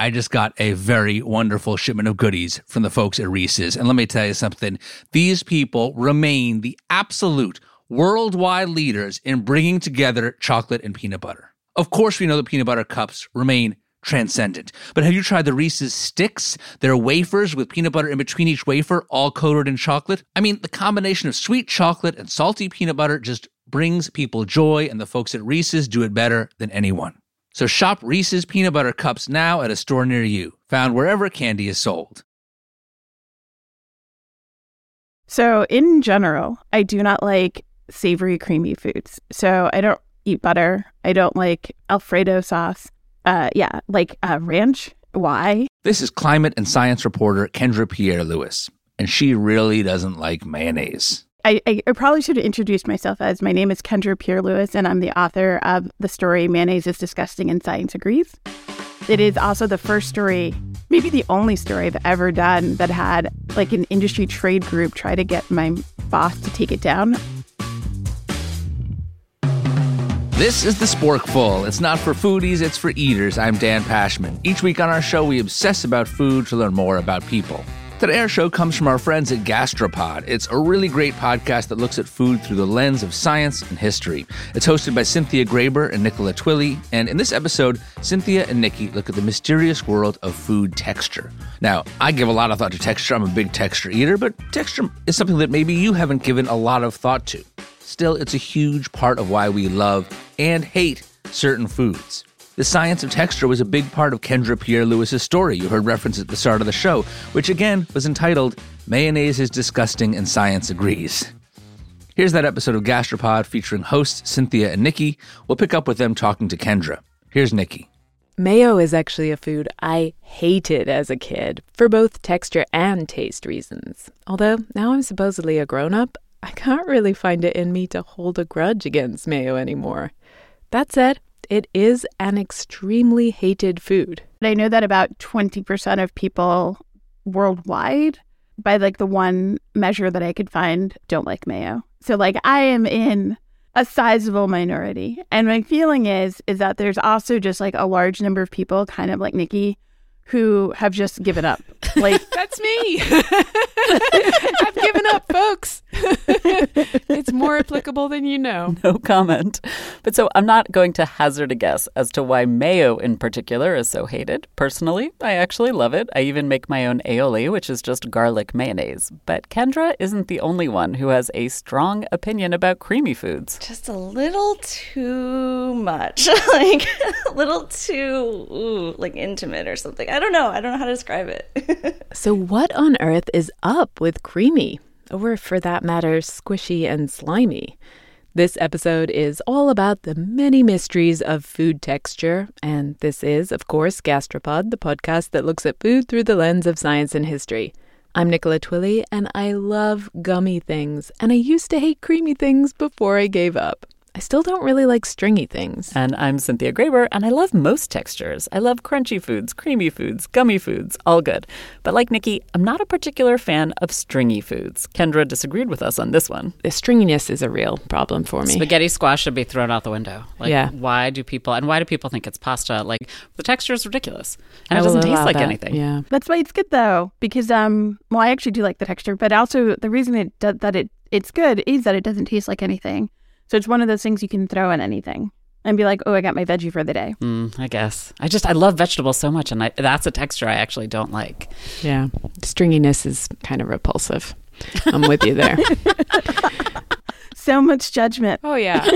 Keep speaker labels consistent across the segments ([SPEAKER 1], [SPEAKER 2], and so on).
[SPEAKER 1] I just got a very wonderful shipment of goodies from the folks at Reese's. And let me tell you something these people remain the absolute worldwide leaders in bringing together chocolate and peanut butter. Of course, we know the peanut butter cups remain transcendent. But have you tried the Reese's sticks? They're wafers with peanut butter in between each wafer, all coated in chocolate. I mean, the combination of sweet chocolate and salty peanut butter just brings people joy, and the folks at Reese's do it better than anyone. So shop Reese's peanut butter cups now at a store near you, found wherever candy is sold.
[SPEAKER 2] So, in general, I do not like savory, creamy foods. So, I don't eat butter. I don't like Alfredo sauce. Uh, yeah, like uh, ranch. Why?
[SPEAKER 1] This is climate and science reporter Kendra Pierre Louis, and she really doesn't like mayonnaise.
[SPEAKER 2] I, I, probably should have introduced myself as my name is Kendra Pierre Louis, and I'm the author of the story Mayonnaise is Disgusting and Science Agrees. It is also the first story, maybe the only story I've ever done that had like an industry trade group try to get my boss to take it down.
[SPEAKER 1] This is the Sporkful. It's not for foodies, it's for eaters. I'm Dan Pashman. Each week on our show, we obsess about food to learn more about people. Today, our show comes from our friends at Gastropod. It's a really great podcast that looks at food through the lens of science and history. It's hosted by Cynthia Graber and Nicola Twilley. And in this episode, Cynthia and Nikki look at the mysterious world of food texture. Now, I give a lot of thought to texture. I'm a big texture eater, but texture is something that maybe you haven't given a lot of thought to. Still, it's a huge part of why we love and hate certain foods. The science of texture was a big part of Kendra Pierre Louis's story you heard reference at the start of the show, which again was entitled Mayonnaise is Disgusting and Science Agrees. Here's that episode of Gastropod featuring hosts Cynthia and Nikki. We'll pick up with them talking to Kendra. Here's Nikki.
[SPEAKER 3] Mayo is actually a food I hated as a kid for both texture and taste reasons. Although now I'm supposedly a grown up, I can't really find it in me to hold a grudge against mayo anymore. That said, it is an extremely hated food.
[SPEAKER 2] I know that about 20% of people worldwide, by like the one measure that I could find, don't like mayo. So like I am in a sizable minority. And my feeling is is that there's also just like a large number of people kind of like Nikki who have just given up. Like
[SPEAKER 3] that's me. I've given up, folks. it's more applicable than you know.
[SPEAKER 4] No comment. But so I'm not going to hazard a guess as to why mayo in particular is so hated. Personally, I actually love it. I even make my own aioli, which is just garlic mayonnaise. But Kendra isn't the only one who has a strong opinion about creamy foods.
[SPEAKER 5] Just a little too much. like a little too ooh, like intimate or something. I don't know. I don't know how to describe it.
[SPEAKER 3] so what on earth is up with creamy? Or for that matter, squishy and slimy? This episode is all about the many mysteries of food texture, and this is, of course, Gastropod, the podcast that looks at food through the lens of science and history. I'm Nicola Twilley, and I love gummy things, and I used to hate creamy things before I gave up. I still don't really like stringy things.
[SPEAKER 4] And I'm Cynthia Graber, and I love most textures. I love crunchy foods, creamy foods, gummy foods, all good. But like Nikki, I'm not a particular fan of stringy foods. Kendra disagreed with us on this one.
[SPEAKER 3] The stringiness is a real problem for me.
[SPEAKER 6] Spaghetti squash should be thrown out the window. Like,
[SPEAKER 3] yeah.
[SPEAKER 6] why do people, and why do people think it's pasta? Like, the texture is ridiculous. And I it doesn't taste like
[SPEAKER 3] that.
[SPEAKER 6] anything.
[SPEAKER 3] Yeah.
[SPEAKER 2] That's why it's good though, because, um, well, I actually do like the texture, but also the reason it do- that it it's good is that it doesn't taste like anything. So it's one of those things you can throw in anything and be like, oh, I got my veggie for the day.
[SPEAKER 6] Mm, I guess. I just, I love vegetables so much. And I, that's a texture I actually don't like.
[SPEAKER 3] Yeah. Stringiness is kind of repulsive. I'm with you there.
[SPEAKER 2] so much judgment.
[SPEAKER 3] Oh, yeah.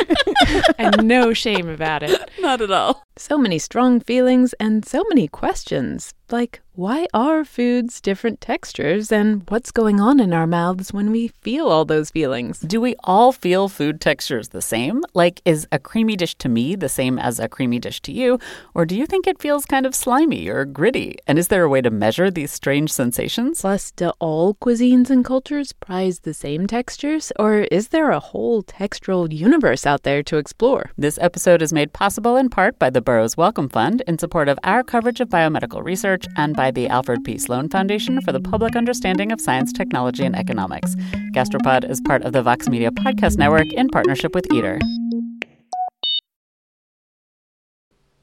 [SPEAKER 3] and no shame about it.
[SPEAKER 4] Not at all.
[SPEAKER 3] So many strong feelings and so many questions. Like, why are foods different textures and what's going on in our mouths when we feel all those feelings?
[SPEAKER 4] Do we all feel food textures the same? Like, is a creamy dish to me the same as a creamy dish to you? Or do you think it feels kind of slimy or gritty? And is there a way to measure these strange sensations?
[SPEAKER 3] Plus, do all cuisines and cultures prize the same textures? Or is there a whole textural universe out there to explore?
[SPEAKER 4] This episode is made possible in part by the Burroughs Wellcome Fund in support of our coverage of biomedical research and by the Alfred P. Sloan Foundation for the Public Understanding of Science, Technology, and Economics. Gastropod is part of the Vox Media Podcast Network in partnership with Eater.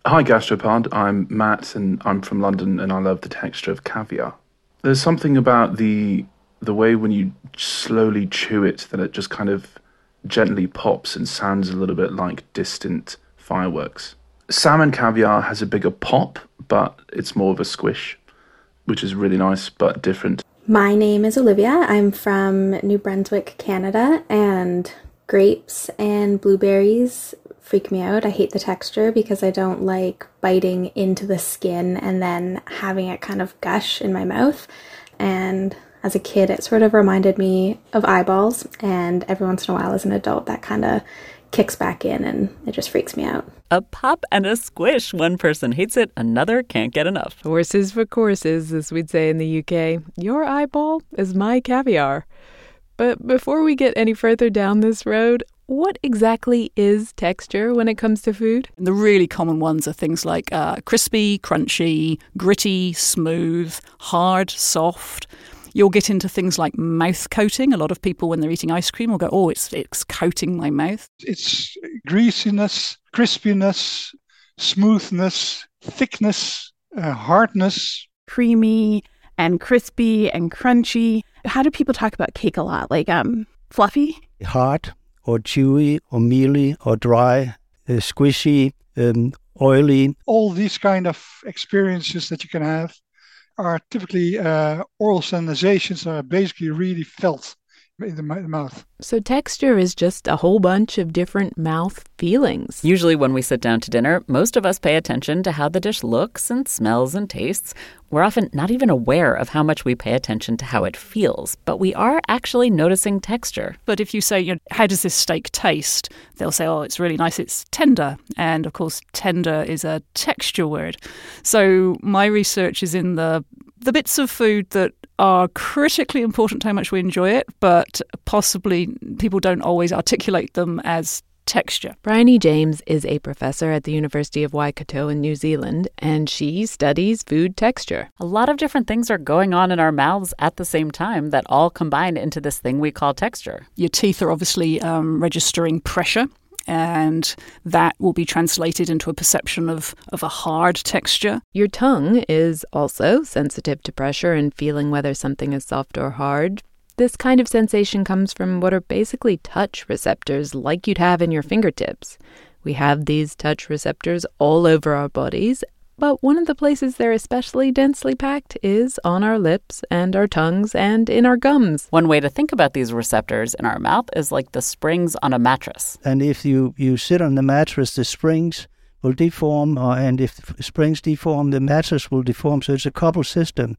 [SPEAKER 7] Hi, Gastropod. I'm Matt, and I'm from London, and I love the texture of caviar. There's something about the the way when you slowly chew it that it just kind of gently pops and sounds a little bit like distant fireworks. Salmon caviar has a bigger pop, but it's more of a squish, which is really nice but different.
[SPEAKER 8] My name is Olivia. I'm from New Brunswick, Canada, and grapes and blueberries freak me out. I hate the texture because I don't like biting into the skin and then having it kind of gush in my mouth. And as a kid, it sort of reminded me of eyeballs. And every once in a while, as an adult, that kind of kicks back in and it just freaks me out.
[SPEAKER 4] A pop and a squish. One person hates it, another can't get enough.
[SPEAKER 3] Horses for courses, as we'd say in the UK. Your eyeball is my caviar. But before we get any further down this road, what exactly is texture when it comes to food?
[SPEAKER 9] The really common ones are things like uh, crispy, crunchy, gritty, smooth, hard, soft. You'll get into things like mouth coating. A lot of people, when they're eating ice cream, will go, "Oh, it's it's coating my mouth."
[SPEAKER 10] It's greasiness, crispiness, smoothness, thickness, uh, hardness,
[SPEAKER 2] creamy and crispy and crunchy. How do people talk about cake a lot? Like um, fluffy,
[SPEAKER 11] hard, or chewy or mealy or dry, uh, squishy, um, oily.
[SPEAKER 10] All these kind of experiences that you can have are typically uh, oral sensations that are basically really felt the mouth.
[SPEAKER 3] So, texture is just a whole bunch of different mouth feelings.
[SPEAKER 4] Usually, when we sit down to dinner, most of us pay attention to how the dish looks and smells and tastes. We're often not even aware of how much we pay attention to how it feels, but we are actually noticing texture.
[SPEAKER 9] But if you say, you know, How does this steak taste? they'll say, Oh, it's really nice, it's tender. And of course, tender is a texture word. So, my research is in the the bits of food that are critically important to how much we enjoy it, but possibly people don't always articulate them as texture.
[SPEAKER 3] Bryony James is a professor at the University of Waikato in New Zealand, and she studies food texture.
[SPEAKER 4] A lot of different things are going on in our mouths at the same time that all combine into this thing we call texture.
[SPEAKER 9] Your teeth are obviously um, registering pressure and that will be translated into a perception of, of a hard texture.
[SPEAKER 3] Your tongue is also sensitive to pressure and feeling whether something is soft or hard. This kind of sensation comes from what are basically touch receptors like you'd have in your fingertips. We have these touch receptors all over our bodies, but one of the places they're especially densely packed is on our lips and our tongues and in our gums.
[SPEAKER 4] One way to think about these receptors in our mouth is like the springs on a mattress.
[SPEAKER 11] And if you, you sit on the mattress, the springs will deform, uh, and if springs deform, the mattress will deform. So it's a couple system.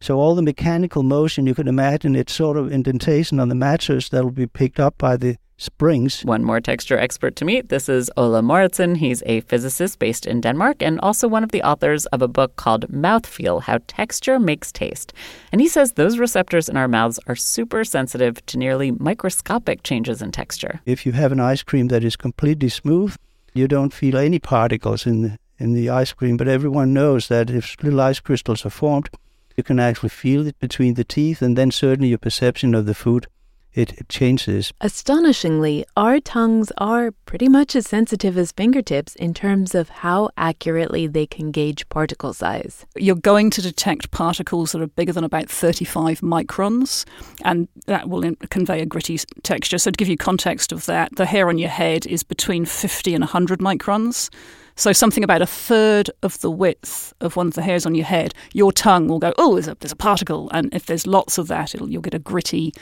[SPEAKER 11] So all the mechanical motion you can imagine, it's sort of indentation on the mattress that will be picked up by the springs.
[SPEAKER 4] One more texture expert to meet. This is Ole Mouritsen. He's a physicist based in Denmark and also one of the authors of a book called Mouthfeel How Texture Makes Taste. And he says those receptors in our mouths are super sensitive to nearly microscopic changes in texture.
[SPEAKER 11] If you have an ice cream that is completely smooth, you don't feel any particles in the, in the ice cream, but everyone knows that if little ice crystals are formed, you can actually feel it between the teeth, and then certainly your perception of the food it changes.
[SPEAKER 3] Astonishingly, our tongues are pretty much as sensitive as fingertips in terms of how accurately they can gauge particle size.
[SPEAKER 9] You're going to detect particles that are bigger than about 35 microns, and that will convey a gritty texture. So, to give you context of that, the hair on your head is between 50 and 100 microns. So something about a third of the width of one of the hairs on your head, your tongue will go, oh, there's a, there's a particle. And if there's lots of that, you'll get a gritty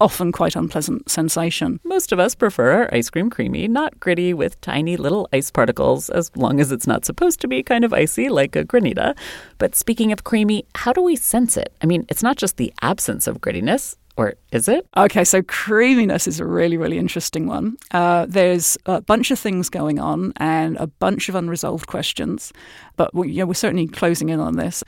[SPEAKER 9] often quite unpleasant sensation.
[SPEAKER 4] Most of us prefer our ice cream creamy, not gritty with tiny little ice particles, as long as it's not supposed to be kind of icy like a granita. But speaking of creamy, how do we sense it? I mean, it's not just the absence of grittiness. Or is it?
[SPEAKER 9] Okay, so creaminess is a really, really interesting one. Uh, there's a bunch of things going on and a bunch of unresolved questions, but we, you know, we're certainly closing in on this.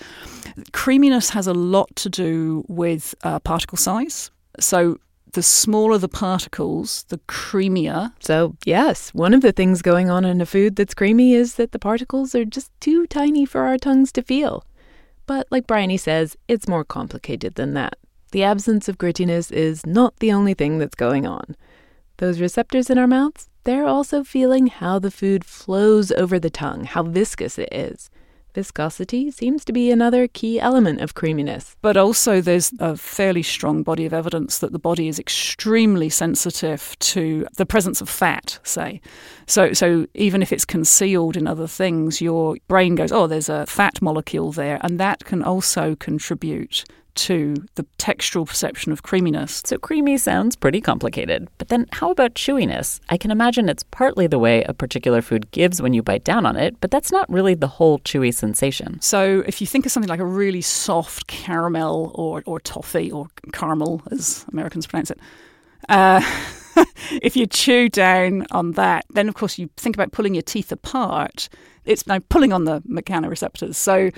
[SPEAKER 9] Creaminess has a lot to do with uh, particle size. So the smaller the particles, the creamier.
[SPEAKER 3] So, yes, one of the things going on in a food that's creamy is that the particles are just too tiny for our tongues to feel. But, like Bryony says, it's more complicated than that. The absence of grittiness is not the only thing that's going on. Those receptors in our mouths, they're also feeling how the food flows over the tongue, how viscous it is. Viscosity seems to be another key element of creaminess.
[SPEAKER 9] But also, there's a fairly strong body of evidence that the body is extremely sensitive to the presence of fat, say. So, so even if it's concealed in other things, your brain goes, oh, there's a fat molecule there, and that can also contribute to the textural perception of creaminess.
[SPEAKER 4] So creamy sounds pretty complicated. But then how about chewiness? I can imagine it's partly the way a particular food gives when you bite down on it, but that's not really the whole chewy sensation.
[SPEAKER 9] So if you think of something like a really soft caramel or, or toffee or caramel, as Americans pronounce it, uh, if you chew down on that, then of course you think about pulling your teeth apart it's now pulling on the mechanoreceptors. So,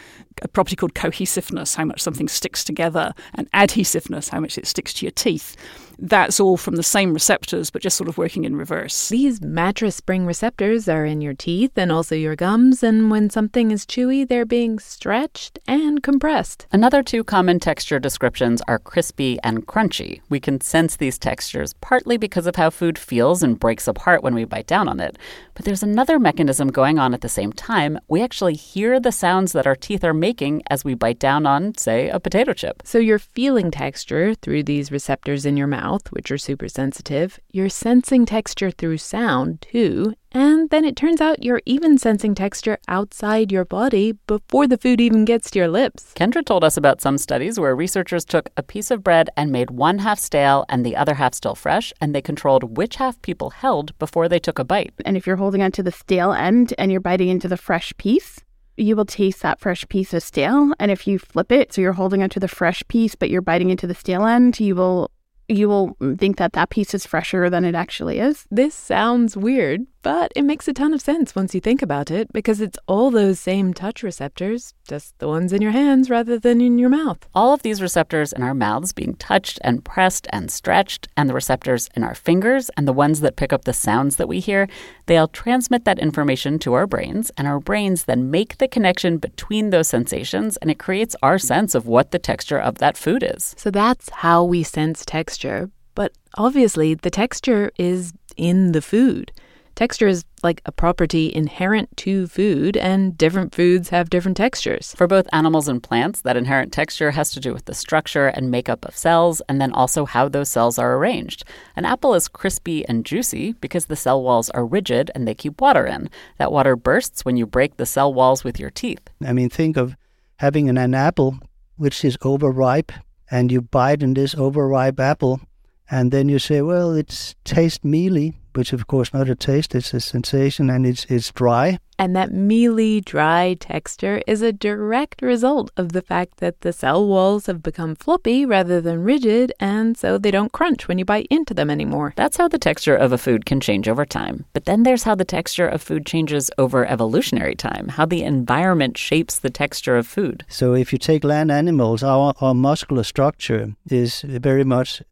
[SPEAKER 9] a property called cohesiveness, how much something sticks together, and adhesiveness, how much it sticks to your teeth. That's all from the same receptors, but just sort of working in reverse.
[SPEAKER 3] These mattress spring receptors are in your teeth and also your gums, and when something is chewy, they're being stretched and compressed.
[SPEAKER 4] Another two common texture descriptions are crispy and crunchy. We can sense these textures partly because of how food feels and breaks apart when we bite down on it. But there's another mechanism going on at the same time, we actually hear the sounds that our teeth are making as we bite down on, say, a potato chip.
[SPEAKER 3] So you're feeling texture through these receptors in your mouth, which are super sensitive. You're sensing texture through sound, too, and then it turns out you're even sensing texture outside your body before the food even gets to your lips.
[SPEAKER 4] Kendra told us about some studies where researchers took a piece of bread and made one half stale and the other half still fresh, and they controlled which half people held before they took a bite.
[SPEAKER 2] And if you're holding onto the stale end and you're biting into the fresh piece, you will taste that fresh piece of stale. And if you flip it, so you're holding onto the fresh piece, but you're biting into the stale end, you will you will think that that piece is fresher than it actually is.
[SPEAKER 3] This sounds weird, but it makes a ton of sense once you think about it because it's all those same touch receptors, just the ones in your hands rather than in your mouth.
[SPEAKER 4] All of these receptors in our mouths being touched and pressed and stretched, and the receptors in our fingers and the ones that pick up the sounds that we hear, they all transmit that information to our brains, and our brains then make the connection between those sensations, and it creates our sense of what the texture of that food is.
[SPEAKER 3] So that's how we sense texture. But obviously, the texture is in the food. Texture is like a property inherent to food, and different foods have different textures.
[SPEAKER 4] For both animals and plants, that inherent texture has to do with the structure and makeup of cells, and then also how those cells are arranged. An apple is crispy and juicy because the cell walls are rigid and they keep water in. That water bursts when you break the cell walls with your teeth.
[SPEAKER 11] I mean, think of having an, an apple which is overripe, and you bite in this overripe apple, and then you say, well, it tastes mealy which of course not a taste, it's a sensation and it's, it's dry.
[SPEAKER 3] And that mealy, dry texture is a direct result of the fact that the cell walls have become floppy rather than rigid, and so they don't crunch when you bite into them anymore.
[SPEAKER 4] That's how the texture of a food can change over time. But then there's how the texture of food changes over evolutionary time, how the environment shapes the texture of food.
[SPEAKER 11] So if you take land animals, our, our muscular structure is very much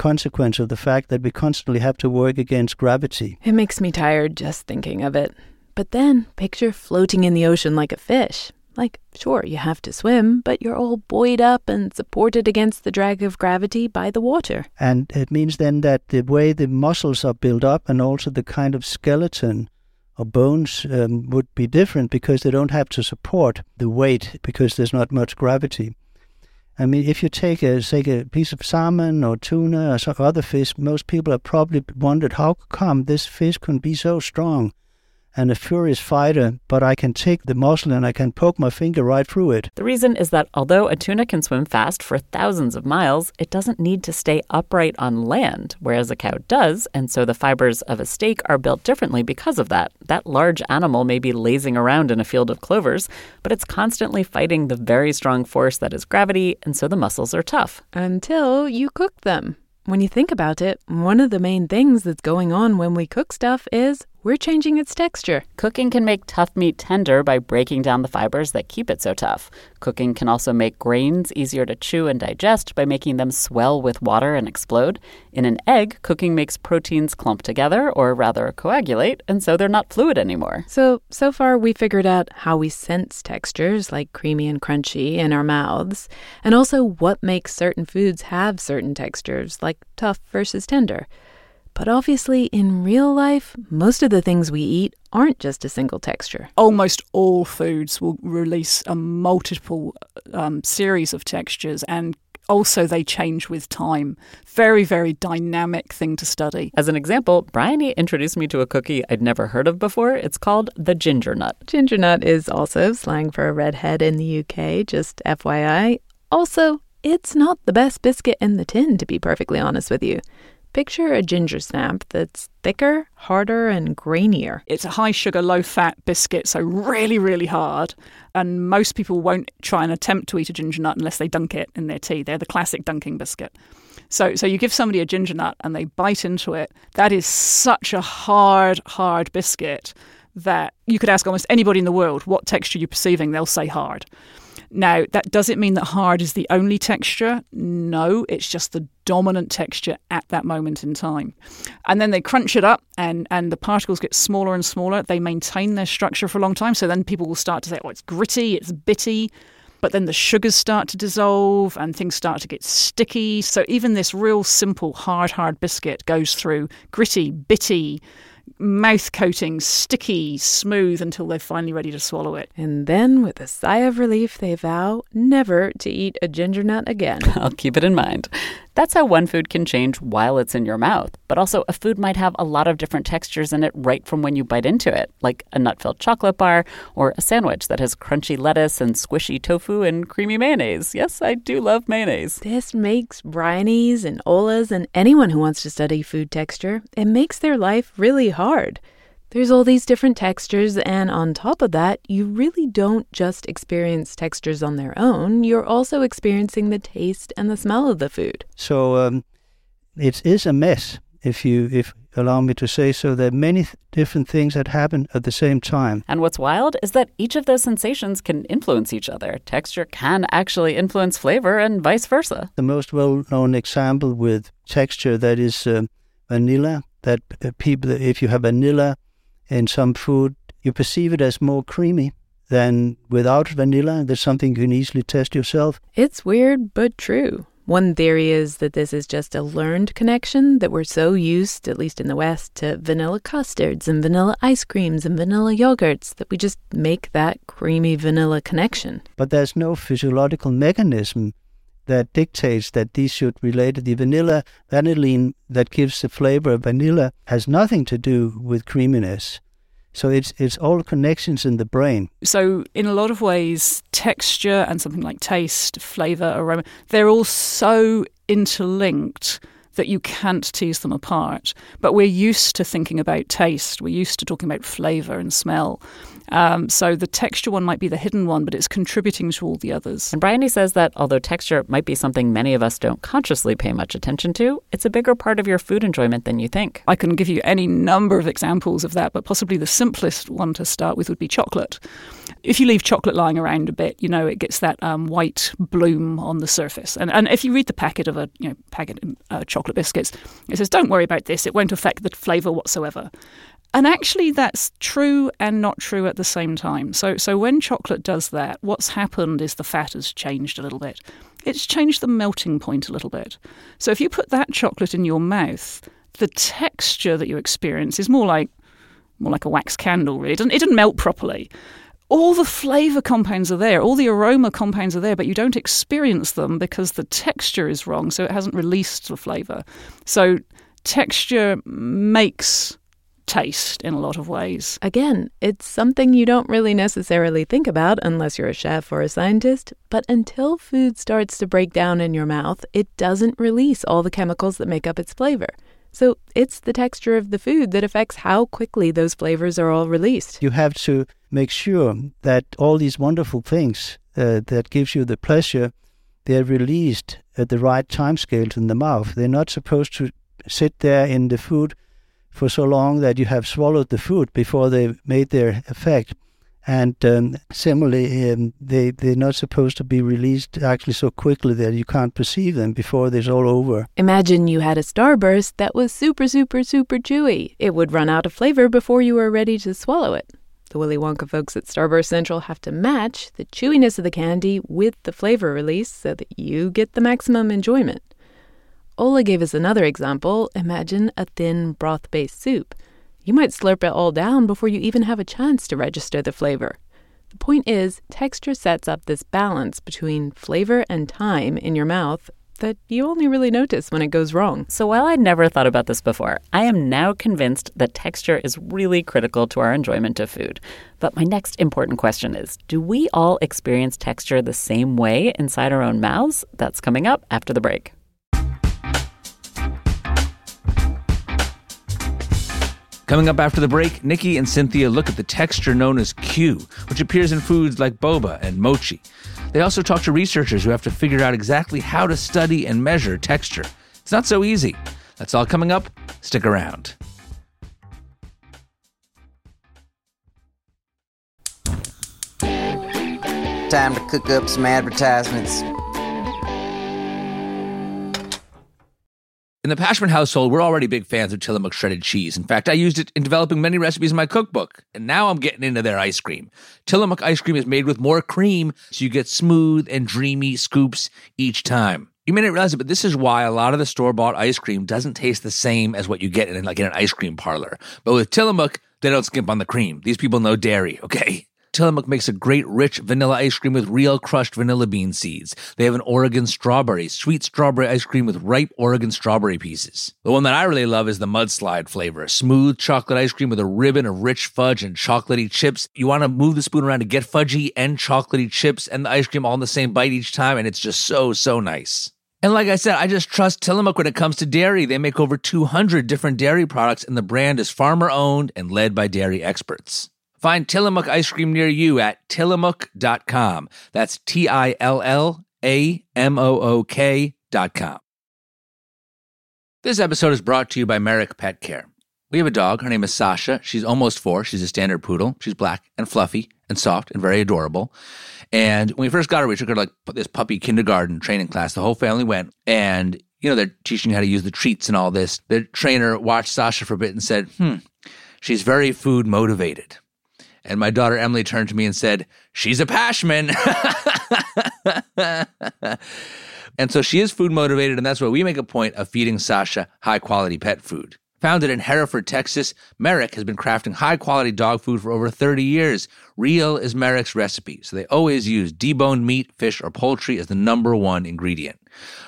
[SPEAKER 11] consequence of the fact that we constantly have to work against gravity.
[SPEAKER 3] It makes me tired just thinking of it. But then picture floating in the ocean like a fish. Like, sure, you have to swim, but you're all buoyed up and supported against the drag of gravity by the water.
[SPEAKER 11] And it means then that the way the muscles are built up and also the kind of skeleton or bones um, would be different because they don't have to support the weight because there's not much gravity. I mean, if you take a say a piece of salmon or tuna or some other fish, most people have probably wondered how come this fish can be so strong and a furious fighter, but I can take the muscle and I can poke my finger right through it.
[SPEAKER 4] The reason is that although a tuna can swim fast for thousands of miles, it doesn't need to stay upright on land, whereas a cow does, and so the fibers of a steak are built differently because of that. That large animal may be lazing around in a field of clovers, but it's constantly fighting the very strong force that is gravity, and so the muscles are tough.
[SPEAKER 3] Until you cook them. When you think about it, one of the main things that's going on when we cook stuff is we're changing its texture.
[SPEAKER 4] Cooking can make tough meat tender by breaking down the fibers that keep it so tough. Cooking can also make grains easier to chew and digest by making them swell with water and explode. In an egg, cooking makes proteins clump together, or rather coagulate, and so they're not fluid anymore.
[SPEAKER 3] So, so far we figured out how we sense textures like creamy and crunchy in our mouths, and also what makes certain foods have certain textures like tough versus tender. But obviously, in real life, most of the things we eat aren't just a single texture.
[SPEAKER 9] Almost all foods will release a multiple um, series of textures and also they change with time. Very, very dynamic thing to study.
[SPEAKER 4] As an example, Bryony introduced me to a cookie I'd never heard of before. It's called the ginger nut.
[SPEAKER 3] Ginger nut is also slang for a redhead in the UK, just FYI. Also, it's not the best biscuit in the tin, to be perfectly honest with you. Picture a ginger snap that's thicker, harder, and grainier.
[SPEAKER 9] It's a high sugar, low fat biscuit, so really, really hard. And most people won't try and attempt to eat a ginger nut unless they dunk it in their tea. They're the classic dunking biscuit. So, so you give somebody a ginger nut and they bite into it. That is such a hard, hard biscuit that you could ask almost anybody in the world what texture you're perceiving, they'll say hard. Now, that doesn't mean that hard is the only texture? No, it's just the dominant texture at that moment in time. And then they crunch it up and, and the particles get smaller and smaller. They maintain their structure for a long time. So then people will start to say, oh, it's gritty, it's bitty. But then the sugars start to dissolve and things start to get sticky. So even this real simple, hard, hard biscuit goes through gritty, bitty, mouth coating, sticky, smooth until they're finally ready to swallow it.
[SPEAKER 3] And then, with a sigh of relief, they vow never to eat a ginger nut again.
[SPEAKER 4] I'll keep it in mind. That's how one food can change while it's in your mouth. But also, a food might have a lot of different textures in it right from when you bite into it, like a nut filled chocolate bar or a sandwich that has crunchy lettuce and squishy tofu and creamy mayonnaise. Yes, I do love mayonnaise.
[SPEAKER 3] This makes Bryonies and Oles and anyone who wants to study food texture, it makes their life really hard. There's all these different textures, and on top of that, you really don't just experience textures on their own, you're also experiencing the taste and the smell of the food.
[SPEAKER 11] So um, it is a mess, if you if allow me to say so. There are many th- different things that happen at the same time.
[SPEAKER 4] And what's wild is that each of those sensations can influence each other. Texture can actually influence flavor, and vice versa.
[SPEAKER 11] The most well-known example with texture that is uh, vanilla. That uh, people, if you have vanilla in some food, you perceive it as more creamy than without vanilla. That's something you can easily test yourself.
[SPEAKER 3] It's weird, but true. One theory is that this is just a learned connection, that we're so used, at least in the West, to vanilla custards and vanilla ice creams and vanilla yogurts that we just make that creamy vanilla connection.
[SPEAKER 11] But there's no physiological mechanism that dictates that these should relate. The vanilla vanillin that gives the flavor of vanilla has nothing to do with creaminess. So it's it's all connections in the brain.
[SPEAKER 9] So in a lot of ways, texture and something like taste, flavor, aroma, they're all so interlinked that you can't tease them apart. But we're used to thinking about taste. We're used to talking about flavor and smell. Um, so the texture one might be the hidden one, but it's contributing to all the others.
[SPEAKER 4] And Bryony says that although texture might be something many of us don't consciously pay much attention to, it's a bigger part of your food enjoyment than you think.
[SPEAKER 9] I can give you any number of examples of that, but possibly the simplest one to start with would be chocolate. If you leave chocolate lying around a bit, you know it gets that um, white bloom on the surface. And and if you read the packet of a you know packet of uh, chocolate biscuits, it says don't worry about this; it won't affect the flavour whatsoever. And actually, that's true and not true at the same time. So, so when chocolate does that, what's happened is the fat has changed a little bit. It's changed the melting point a little bit. So, if you put that chocolate in your mouth, the texture that you experience is more like more like a wax candle. Really, it doesn't, it doesn't melt properly. All the flavor compounds are there, all the aroma compounds are there, but you don't experience them because the texture is wrong. So it hasn't released the flavor. So texture makes taste in a lot of ways.
[SPEAKER 3] Again, it's something you don't really necessarily think about unless you're a chef or a scientist, but until food starts to break down in your mouth, it doesn't release all the chemicals that make up its flavor. So it's the texture of the food that affects how quickly those flavors are all released.
[SPEAKER 11] You have to make sure that all these wonderful things uh, that gives you the pleasure, they're released at the right time scales in the mouth. They're not supposed to sit there in the food for so long that you have swallowed the food before they made their effect. And um, similarly, um, they, they're not supposed to be released actually so quickly that you can't perceive them before it's all over.
[SPEAKER 3] Imagine you had a starburst that was super, super, super chewy. It would run out of flavor before you were ready to swallow it. The Willy Wonka folks at Starburst Central have to match the chewiness of the candy with the flavor release so that you get the maximum enjoyment. Ole gave us another example. Imagine a thin broth based soup. You might slurp it all down before you even have a chance to register the flavor. The point is, texture sets up this balance between flavor and time in your mouth that you only really notice when it goes wrong.
[SPEAKER 4] So while I'd never thought about this before, I am now convinced that texture is really critical to our enjoyment of food. But my next important question is Do we all experience texture the same way inside our own mouths? That's coming up after the break.
[SPEAKER 1] Coming up after the break, Nikki and Cynthia look at the texture known as Q, which appears in foods like boba and mochi. They also talk to researchers who have to figure out exactly how to study and measure texture. It's not so easy. That's all coming up. Stick around.
[SPEAKER 12] Time to cook up some advertisements.
[SPEAKER 1] In the Pashman household, we're already big fans of Tillamook shredded cheese. In fact, I used it in developing many recipes in my cookbook, and now I'm getting into their ice cream. Tillamook ice cream is made with more cream, so you get smooth and dreamy scoops each time. You may not realize it, but this is why a lot of the store bought ice cream doesn't taste the same as what you get in like in an ice cream parlor. But with Tillamook, they don't skimp on the cream. These people know dairy, okay? Tillamook makes a great rich vanilla ice cream with real crushed vanilla bean seeds. They have an Oregon strawberry, sweet strawberry ice cream with ripe Oregon strawberry pieces. The one that I really love is the mudslide flavor. Smooth chocolate ice cream with a ribbon of rich fudge and chocolatey chips. You want to move the spoon around to get fudgy and chocolatey chips and the ice cream all in the same bite each time, and it's just so, so nice. And like I said, I just trust Tillamook when it comes to dairy. They make over 200 different dairy products, and the brand is farmer owned and led by dairy experts. Find Tillamook ice cream near you at tillamook.com. That's T I L L A M O O K.com. This episode is brought to you by Merrick Pet Care. We have a dog. Her name is Sasha. She's almost four. She's a standard poodle. She's black and fluffy and soft and very adorable. And when we first got her, we took her to like this puppy kindergarten training class. The whole family went. And, you know, they're teaching how to use the treats and all this. The trainer watched Sasha for a bit and said, hmm, she's very food motivated. And my daughter Emily turned to me and said, She's a Pashman. and so she is food motivated, and that's why we make a point of feeding Sasha high quality pet food. Founded in Hereford, Texas, Merrick has been crafting high quality dog food for over 30 years. Real is Merrick's recipe, so they always use deboned meat, fish, or poultry as the number one ingredient.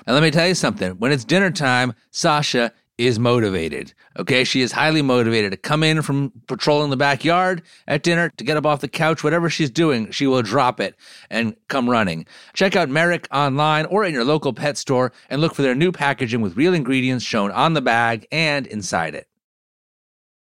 [SPEAKER 1] Now, let me tell you something. When it's dinner time, Sasha is motivated. Okay, she is highly motivated to come in from patrolling the backyard at dinner, to get up off the couch, whatever she's doing, she will drop it and come running. Check out Merrick online or in your local pet store and look for their new packaging with real ingredients shown on the bag and inside it.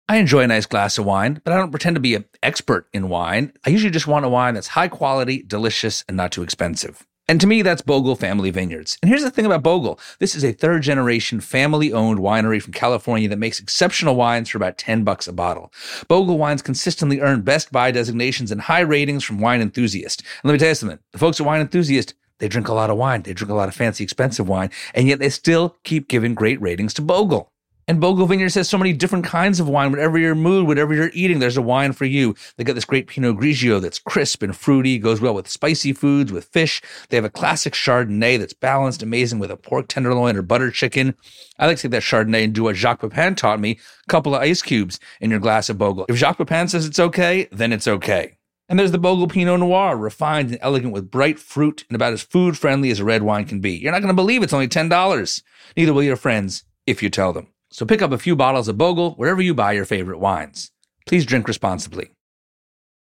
[SPEAKER 1] I enjoy a nice glass of wine, but I don't pretend to be an expert in wine. I usually just want a wine that's high quality, delicious, and not too expensive. And to me, that's Bogle Family Vineyards. And here's the thing about Bogle this is a third generation family owned winery from California that makes exceptional wines for about 10 bucks a bottle. Bogle wines consistently earn Best Buy designations and high ratings from wine enthusiasts. And let me tell you something the folks at Wine Enthusiast, they drink a lot of wine, they drink a lot of fancy, expensive wine, and yet they still keep giving great ratings to Bogle. And Bogle Vineyards has so many different kinds of wine. Whatever your mood, whatever you're eating, there's a wine for you. They got this great Pinot Grigio that's crisp and fruity, goes well with spicy foods, with fish. They have a classic Chardonnay that's balanced, amazing with a pork tenderloin or butter chicken. I like to take that Chardonnay and do what Jacques Pepin taught me, a couple of ice cubes in your glass of Bogle. If Jacques Pepin says it's okay, then it's okay. And there's the Bogle Pinot Noir, refined and elegant with bright fruit and about as food friendly as a red wine can be. You're not going to believe it's only $10. Neither will your friends if you tell them. So pick up a few bottles of Bogle wherever you buy your favorite wines. Please drink responsibly.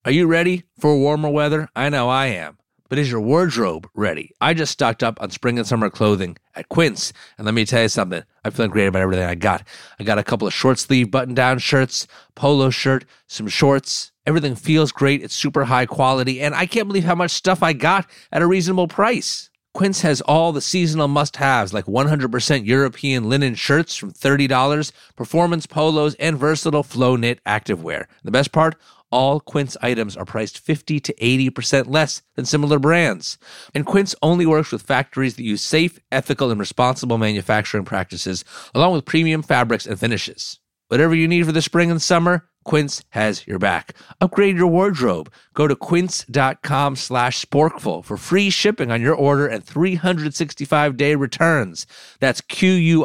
[SPEAKER 1] Are you ready for warmer weather? I know I am. But is your wardrobe ready? I just stocked up on spring and summer clothing at Quince, and let me tell you something. I'm feeling great about everything I got. I got a couple of short sleeve button down shirts, polo shirt, some shorts. Everything feels great. It's super high quality, and I can't believe how much stuff I got at a reasonable price. Quince has all the seasonal must haves like 100% European linen shirts from $30, performance polos, and versatile flow knit activewear. The best part? All Quince items are priced 50 to 80% less than similar brands. And Quince only works with factories that use safe, ethical, and responsible manufacturing practices, along with premium fabrics and finishes. Whatever you need for the spring and summer, Quince has your back. Upgrade your wardrobe. Go to quince.com slash sporkful for free shipping on your order and 365-day returns. That's Q-U-I-N-C-E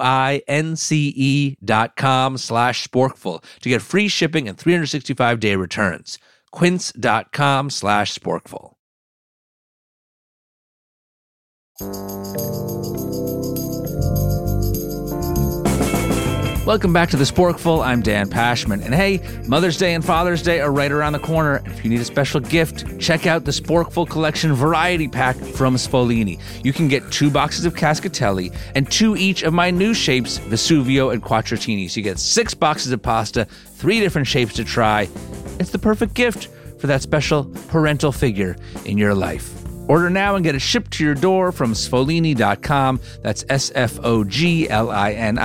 [SPEAKER 1] dot com slash sporkful to get free shipping and 365-day returns. quince.com slash sporkful. Welcome back to the Sporkful. I'm Dan Pashman. And hey, Mother's Day and Father's Day are right around the corner. If you need a special gift, check out the Sporkful Collection Variety Pack from Sfoglini. You can get two boxes of Cascatelli and two each of my new shapes, Vesuvio and Quattrotini. So you get six boxes of pasta, three different shapes to try. It's the perfect gift for that special parental figure in your life. Order now and get it shipped to your door from sfoglini.com. That's S F O G L I N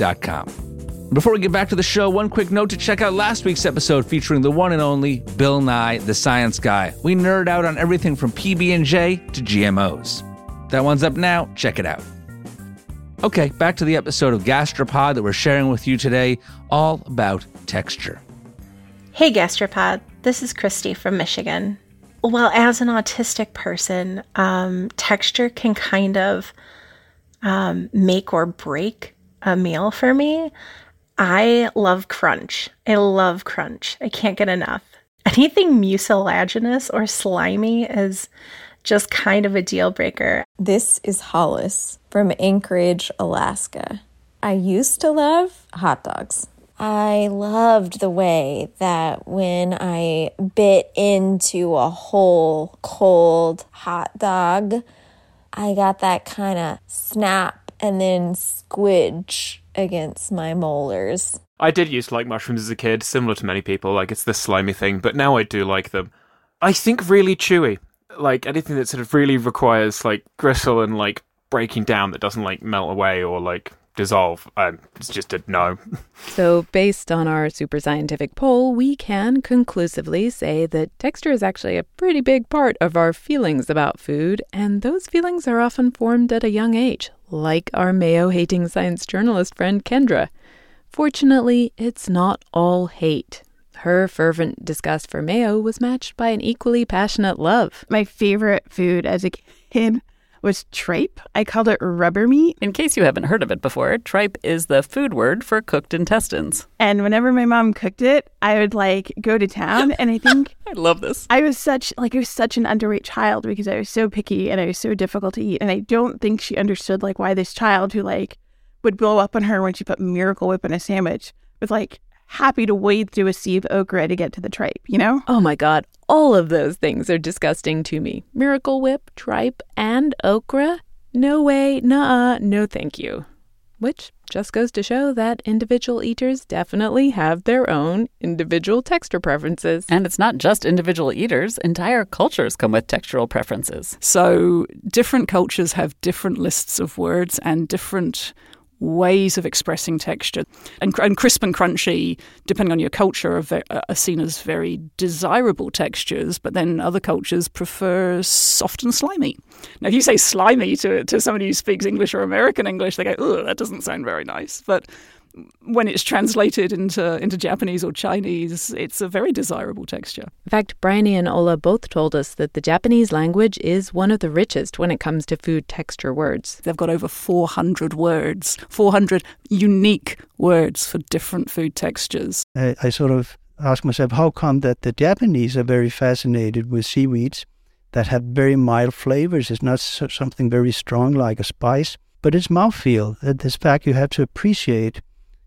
[SPEAKER 1] I.com. Before we get back to the show, one quick note to check out last week's episode featuring the one and only Bill Nye, the science guy. We nerd out on everything from PB&J to GMOs. That one's up now. Check it out. Okay, back to the episode of Gastropod that we're sharing with you today, all about texture.
[SPEAKER 13] Hey, Gastropod. This is Christy from Michigan. Well, as an autistic person, um, texture can kind of um, make or break a meal for me. I love crunch. I love crunch. I can't get enough. Anything mucilaginous or slimy is just kind of a deal breaker.
[SPEAKER 14] This is Hollis from Anchorage, Alaska. I used to love hot dogs. I loved the way that when I bit into a whole cold hot dog, I got that kind of snap and then squidge against my molars.
[SPEAKER 15] I did used to like mushrooms as a kid, similar to many people. Like it's this slimy thing, but now I do like them. I think really chewy. Like anything that sort of really requires like gristle and like breaking down that doesn't like melt away or like dissolve. Um, it's just a no.
[SPEAKER 3] So, based on our super scientific poll, we can conclusively say that texture is actually a pretty big part of our feelings about food, and those feelings are often formed at a young age, like our mayo hating science journalist friend Kendra. Fortunately, it's not all hate. Her fervent disgust for mayo was matched by an equally passionate love.
[SPEAKER 2] My favorite food as a kid was tripe. I called it rubber meat.
[SPEAKER 4] In case you haven't heard of it before, tripe is the food word for cooked intestines.
[SPEAKER 2] And whenever my mom cooked it, I would like go to town and I think
[SPEAKER 4] I love this.
[SPEAKER 2] I was such like I was such an underweight child because I was so picky and I was so difficult to eat and I don't think she understood like why this child who like would blow up on her when she put Miracle Whip in a sandwich was like happy to wade through a sea of okra to get to the tripe, you know?
[SPEAKER 3] Oh my God, all of those things are disgusting to me. Miracle Whip, tripe, and okra? No way, nah, no thank you. Which just goes to show that individual eaters definitely have their own individual texture preferences.
[SPEAKER 4] And it's not just individual eaters, entire cultures come with textural preferences.
[SPEAKER 9] So, different cultures have different lists of words and different ways of expressing texture. And, and, crisp and crunchy, depending on your culture, are, ve- are, seen as very desirable textures, but then other cultures prefer soft and slimy. Now, if you say slimy to, to somebody who speaks English or American English, they go, oh, that doesn't sound very nice. But when it's translated into into Japanese or Chinese, it's a very desirable texture.
[SPEAKER 3] In fact, Bryony and Ole both told us that the Japanese language is one of the richest when it comes to food texture words.
[SPEAKER 9] They've got over 400 words, 400 unique words for different food textures.
[SPEAKER 11] I, I sort of ask myself, how come that the Japanese are very fascinated with seaweeds that have very mild flavors? It's not so, something very strong like a spice, but it's mouthfeel. That this fact you have to appreciate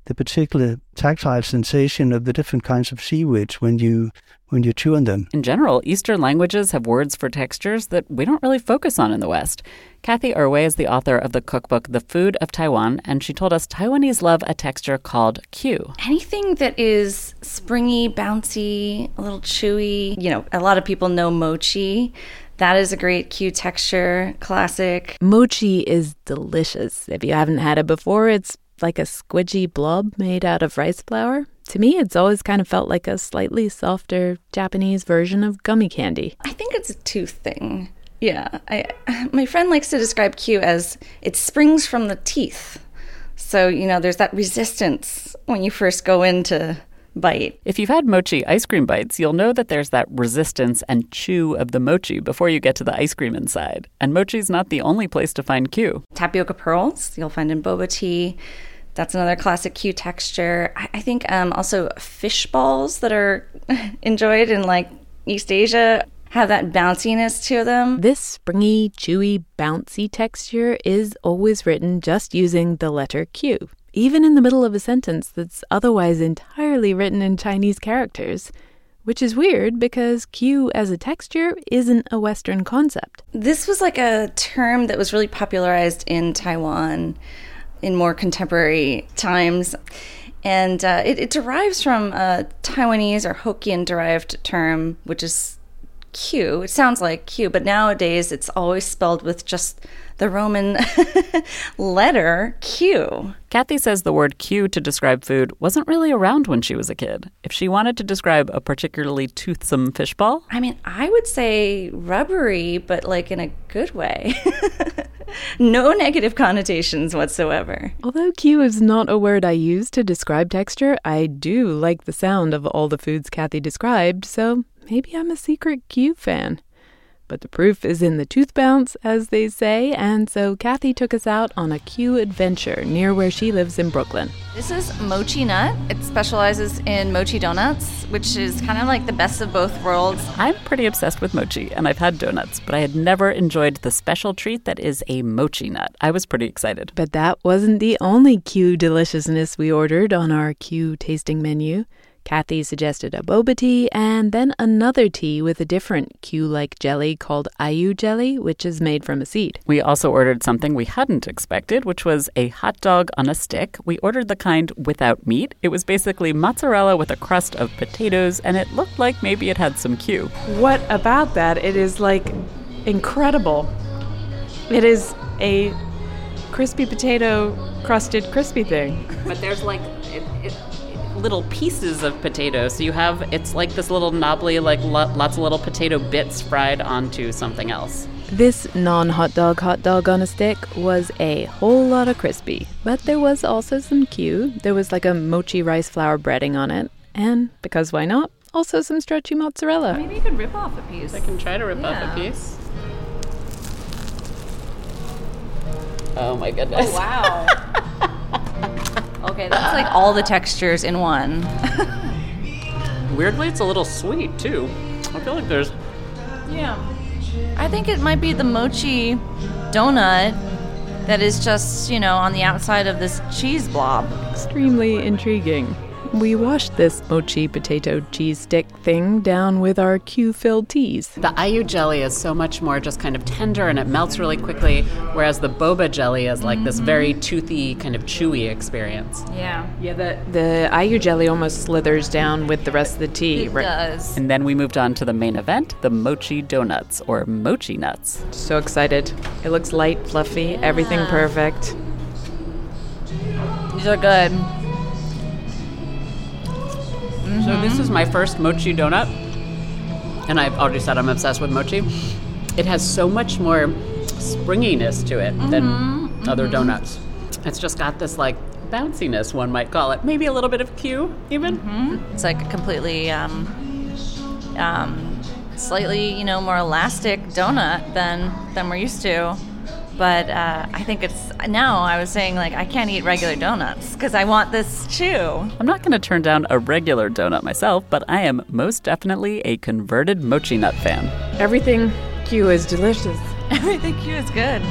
[SPEAKER 11] the particular tactile sensation of the different kinds of seaweeds when you when you chew on them.
[SPEAKER 4] In general, Eastern languages have words for textures that we don't really focus on in the West. Cathy Erway is the author of the cookbook The Food of Taiwan, and she told us Taiwanese love a texture called Q.
[SPEAKER 5] Anything that is springy, bouncy, a little chewy. You know, a lot of people know mochi. That is a great Q texture, classic.
[SPEAKER 3] Mochi is delicious. If you haven't had it before, it's like a squidgy blob made out of rice flour. To me, it's always kind of felt like a slightly softer Japanese version of gummy candy.
[SPEAKER 5] I think it's a tooth thing. Yeah, I my friend likes to describe Q as it springs from the teeth. So, you know, there's that resistance when you first go into bite.
[SPEAKER 4] If you've had mochi ice cream bites, you'll know that there's that resistance and chew of the mochi before you get to the ice cream inside. And mochi's not the only place to find Q.
[SPEAKER 5] Tapioca pearls, you'll find in boba tea. That's another classic Q texture. I, I think um, also fish balls that are enjoyed in like East Asia have that bounciness to them.
[SPEAKER 3] This springy, chewy, bouncy texture is always written just using the letter Q, even in the middle of a sentence that's otherwise entirely written in Chinese characters. Which is weird because Q as a texture isn't a Western concept.
[SPEAKER 5] This was like a term that was really popularized in Taiwan in more contemporary times. And uh, it, it, derives from a Taiwanese or Hokkien derived term, which is Q. It sounds like Q, but nowadays it's always spelled with just the Roman letter Q.
[SPEAKER 4] Cathy says the word Q to describe food wasn't really around when she was a kid. If she wanted to describe a particularly toothsome fishball,
[SPEAKER 5] I mean, I would say rubbery, but like in a good way. no negative connotations whatsoever.
[SPEAKER 3] Although Q is not a word I use to describe texture, I do like the sound of all the foods Cathy described, so maybe I'm a secret Q fan. But the proof is in the tooth bounce, as they say, and so Cathy took us out on a Q adventure near where she lives in Brooklyn.
[SPEAKER 5] This is Mochi Nut. It specializes in mochi donuts, which is kind of like the best of both worlds.
[SPEAKER 4] I'm pretty obsessed with mochi, and I've had donuts, but I had never enjoyed the special treat that is a mochi nut. I was pretty excited.
[SPEAKER 3] But that wasn't the only Q deliciousness we ordered on our Q tasting menu. Cathy suggested a boba tea and then another tea with a different Q like jelly called aiyu jelly, which is made from a seed.
[SPEAKER 4] We also ordered something we hadn't expected, which was a hot dog on a stick. We ordered the kind without meat. It was basically mozzarella with a crust of potatoes, and it looked like maybe it had some Q.
[SPEAKER 3] What about that? It is like incredible. It is a crispy potato crusted crispy thing.
[SPEAKER 6] But there's like. It, it, little pieces of potato. So you have it's like this little knobbly, like lo- lots of little potato bits fried onto something else.
[SPEAKER 3] This non hot dog hot dog on a stick was a whole lot of crispy, but there was also some Q. There was like a mochi rice flour breading on it, and because why not? Also some stretchy mozzarella.
[SPEAKER 5] Maybe you could rip off a piece.
[SPEAKER 6] I can try to rip yeah. off a piece. Oh my goodness.
[SPEAKER 5] Oh wow. Okay, that's like all the textures in one.
[SPEAKER 6] Weirdly, it's a little sweet too. I feel like there's.
[SPEAKER 5] Yeah. I think it might be the mochi donut that is just, you know, on the outside of this cheese blob.
[SPEAKER 3] Extremely intriguing. We washed this mochi potato cheese stick thing down with our Q filled teas.
[SPEAKER 6] The aiyu jelly is so much more just kind of tender and it melts really quickly, whereas the boba jelly is like mm-hmm. this very toothy, kind of chewy experience.
[SPEAKER 5] Yeah.
[SPEAKER 3] Yeah, the, the aiyu jelly almost slithers down with the rest of the tea.
[SPEAKER 5] It does.
[SPEAKER 4] And then we moved on to the main event the mochi donuts, or mochi nuts.
[SPEAKER 3] So excited. It looks light, fluffy, yeah. everything perfect.
[SPEAKER 5] These are good.
[SPEAKER 6] Mm-hmm. So this is my first mochi donut, and I've already said I'm obsessed with mochi. It has so much more springiness to it mm-hmm. than other mm-hmm. donuts. It's just got this like bounciness, one might call it. Maybe a little bit of Q, even.
[SPEAKER 5] Mm-hmm. It's like a completely, um, um, slightly, you know, more elastic donut than than we're used to. But uh, I think it's now I was saying, like, I can't eat regular donuts because I want this chew.
[SPEAKER 4] I'm not going to turn down a regular donut myself, but I am most definitely a converted mochi nut fan.
[SPEAKER 3] Everything Q is delicious.
[SPEAKER 5] Everything Q is good.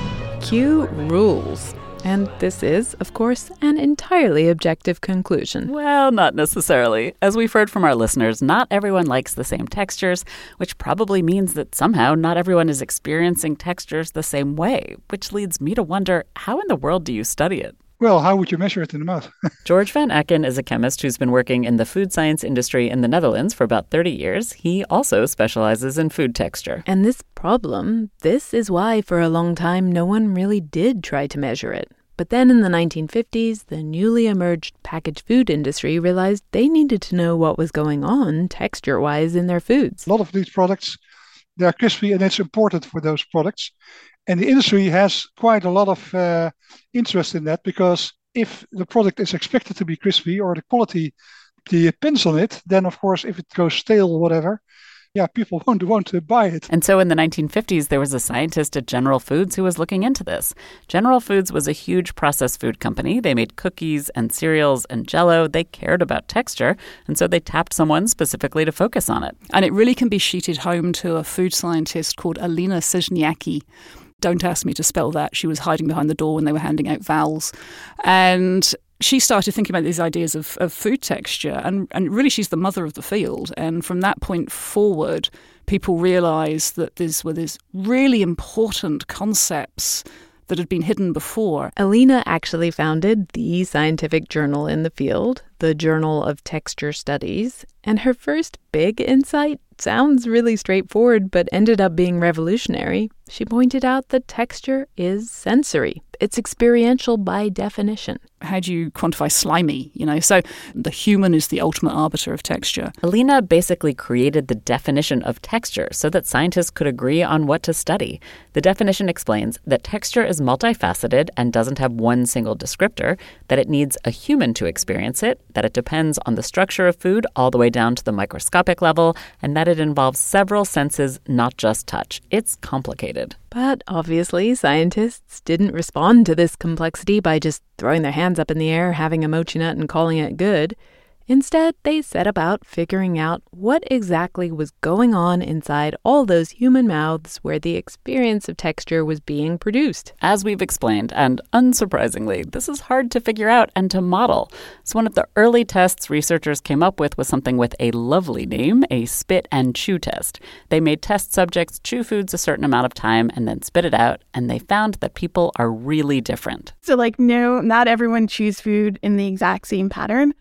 [SPEAKER 3] Q rules. And this is, of course, an entirely objective conclusion.
[SPEAKER 4] Well, not necessarily. As we've heard from our listeners, not everyone likes the same textures, which probably means that somehow not everyone is experiencing textures the same way, which leads me to wonder how in the world do you study it?
[SPEAKER 10] Well, how would you measure it in the mouth?
[SPEAKER 4] George Van Aken is a chemist who's been working in the food science industry in the Netherlands for about 30 years. He also specializes in food texture.
[SPEAKER 3] And this problem, this is why for a long time no one really did try to measure it. But then in the 1950s, the newly emerged packaged food industry realized they needed to know what was going on texture wise in their foods.
[SPEAKER 10] A lot of these products, they're crispy and it's important for those products. And the industry has quite a lot of uh, interest in that because if the product is expected to be crispy or the quality depends on it, then of course, if it goes stale or whatever, yeah, people won't want to buy it.
[SPEAKER 4] And so in the 1950s, there was a scientist at General Foods who was looking into this. General Foods was a huge processed food company. They made cookies and cereals and jello. They cared about texture. And so they tapped someone specifically to focus on it.
[SPEAKER 9] And it really can be sheeted home to a food scientist called Alina Szczesniak. Don't ask me to spell that. She was hiding behind the door when they were handing out vowels. And she started thinking about these ideas of, of food texture, and, and really she's the mother of the field. And from that point forward, people realised that these were these really important concepts that had been hidden before.
[SPEAKER 3] Alina actually founded the scientific journal in the field, the Journal of Texture Studies, and her first big insight sounds really straightforward but ended up being revolutionary. She pointed out that texture is sensory. It's experiential by definition.
[SPEAKER 9] How do you quantify slimy? You know, so the human is the ultimate arbiter of texture.
[SPEAKER 4] Alina basically created the definition of texture so that scientists could agree on what to study. The definition explains that texture is multifaceted and doesn't have one single descriptor, that it needs a human to experience it, that it depends on the structure of food all the way down to the microscopic level, and that it involves several senses, not just touch. It's complicated.
[SPEAKER 3] But obviously, scientists didn't respond to this complexity by just throwing their hands up in the air, having a mochi nut, and calling it good. Instead, they set about figuring out what exactly was going on inside all those human mouths where the experience of texture was being produced.
[SPEAKER 4] As we've explained, and unsurprisingly, this is hard to figure out and to model. So, one of the early tests researchers came up with was something with a lovely name a spit and chew test. They made test subjects chew foods a certain amount of time and then spit it out, and they found that people are really different.
[SPEAKER 2] So, like, no, not everyone chews food in the exact same pattern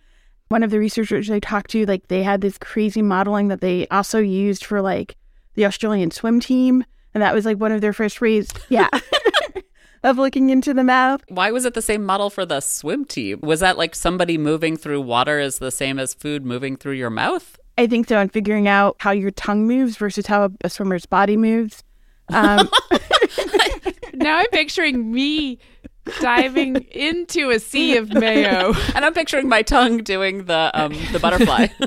[SPEAKER 2] one of the researchers I talked to, like they had this crazy modeling that they also used for like the Australian swim team. And that was like one of their first ways, yeah, of looking into the mouth.
[SPEAKER 4] Why was it the same model for the swim team? Was that like somebody moving through water is the same as food moving through your mouth?
[SPEAKER 2] I think so. And figuring out how your tongue moves versus how a swimmer's body moves. Um,
[SPEAKER 16] now I'm picturing me diving into a sea of mayo.
[SPEAKER 4] and I'm picturing my tongue doing the um, the butterfly.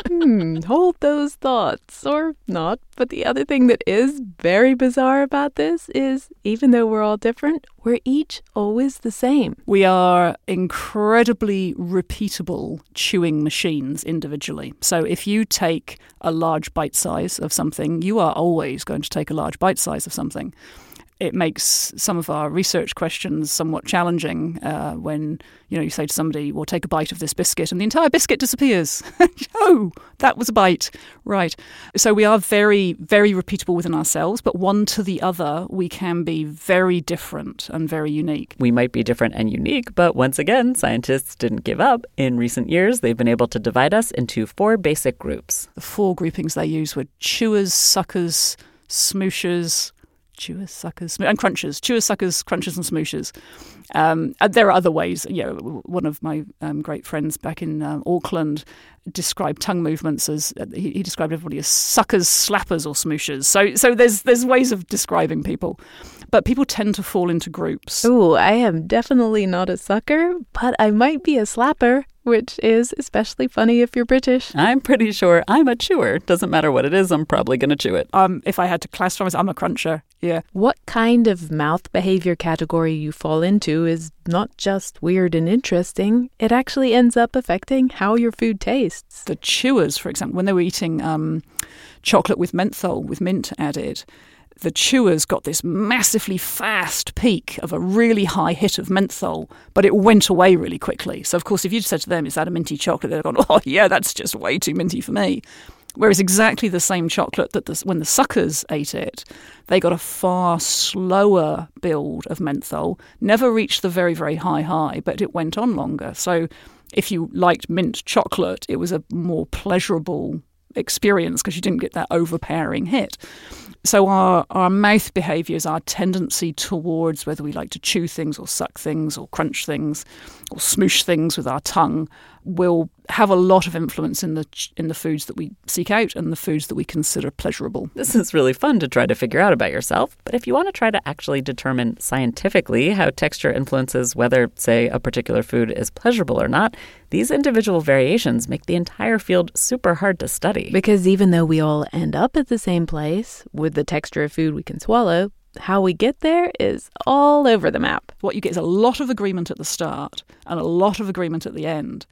[SPEAKER 3] hmm, hold those thoughts, or not. But the other thing that is very bizarre about this is even though we're all different, we're each always the same.
[SPEAKER 9] We are incredibly repeatable chewing machines individually. So if you take a large bite size of something, you are always going to take a large bite size of something it makes some of our research questions somewhat challenging uh, when you know you say to somebody, "Well, take a bite of this biscuit," and the entire biscuit disappears. oh, that was a bite, right? So we are very, very repeatable within ourselves, but one to the other, we can be very different and very unique.
[SPEAKER 4] We might be different and unique, but once again, scientists didn't give up. In recent years, they've been able to divide us into four basic groups.
[SPEAKER 9] The four groupings they used were chewers, suckers, smooshers chewers, suckers, and crunchers, chewers, suckers, crunchers, and smooshers. Um, there are other ways. You know, one of my um, great friends back in uh, Auckland described tongue movements as uh, he, he, described everybody as suckers, slappers, or smooshers. So, so there's there's ways of describing people, but people tend to fall into groups.
[SPEAKER 3] Oh, I am definitely not a sucker, but I might be a slapper which is especially funny if you're British.
[SPEAKER 4] I'm pretty sure I'm a chewer. Doesn't matter what it is, I'm probably going to chew it.
[SPEAKER 9] Um, if I had to classify myself, I'm a cruncher. Yeah.
[SPEAKER 3] What kind of mouth behavior category you fall into is not just weird and interesting, it actually ends up affecting how your food tastes.
[SPEAKER 9] The chewers, for example, when they were eating um, chocolate with menthol, with mint added, the chewers got this massively fast peak of a really high hit of menthol, but it went away really quickly. So, of course, if you'd said to them, Is that a minty chocolate? They'd have gone, Oh, yeah, that's just way too minty for me. Whereas exactly the same chocolate that the, when the suckers ate it, they got a far slower build of menthol, never reached the very, very high high, but it went on longer. So if you liked mint chocolate, it was a more pleasurable experience because you didn't get that overpowering hit. So our, our mouth behaviours, our tendency towards whether we like to chew things or suck things or crunch things or smoosh things with our tongue will have a lot of influence in the in the foods that we seek out and the foods that we consider pleasurable.
[SPEAKER 4] This is really fun to try to figure out about yourself, but if you want to try to actually determine scientifically how texture influences whether, say, a particular food is pleasurable or not, these individual variations make the entire field super hard to study.
[SPEAKER 3] Because even though we all end up at the same place with the texture of food we can swallow, how we get there is all over the map.
[SPEAKER 9] What you get is a lot of agreement at the start and a lot of agreement at the end.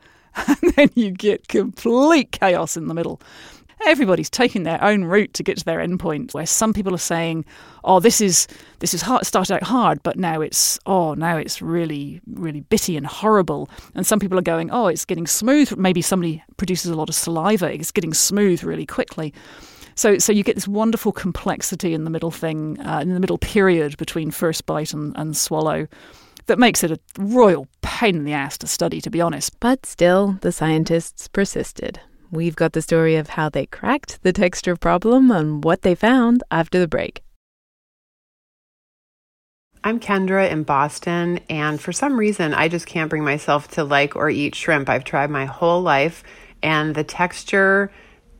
[SPEAKER 9] And then you get complete chaos in the middle. Everybody's taking their own route to get to their endpoint. Where some people are saying, "Oh, this is this is hard. Started out hard, but now it's oh, now it's really really bitty and horrible." And some people are going, "Oh, it's getting smooth." Maybe somebody produces a lot of saliva. It's getting smooth really quickly. So, so you get this wonderful complexity in the middle thing, uh, in the middle period between first bite and, and swallow, that makes it a royal pain in the ass to study, to be honest.
[SPEAKER 3] But still, the scientists persisted. We've got the story of how they cracked the texture problem and what they found after the break.
[SPEAKER 17] I'm Kendra in Boston, and for some reason, I just can't bring myself to like or eat shrimp. I've tried my whole life, and the texture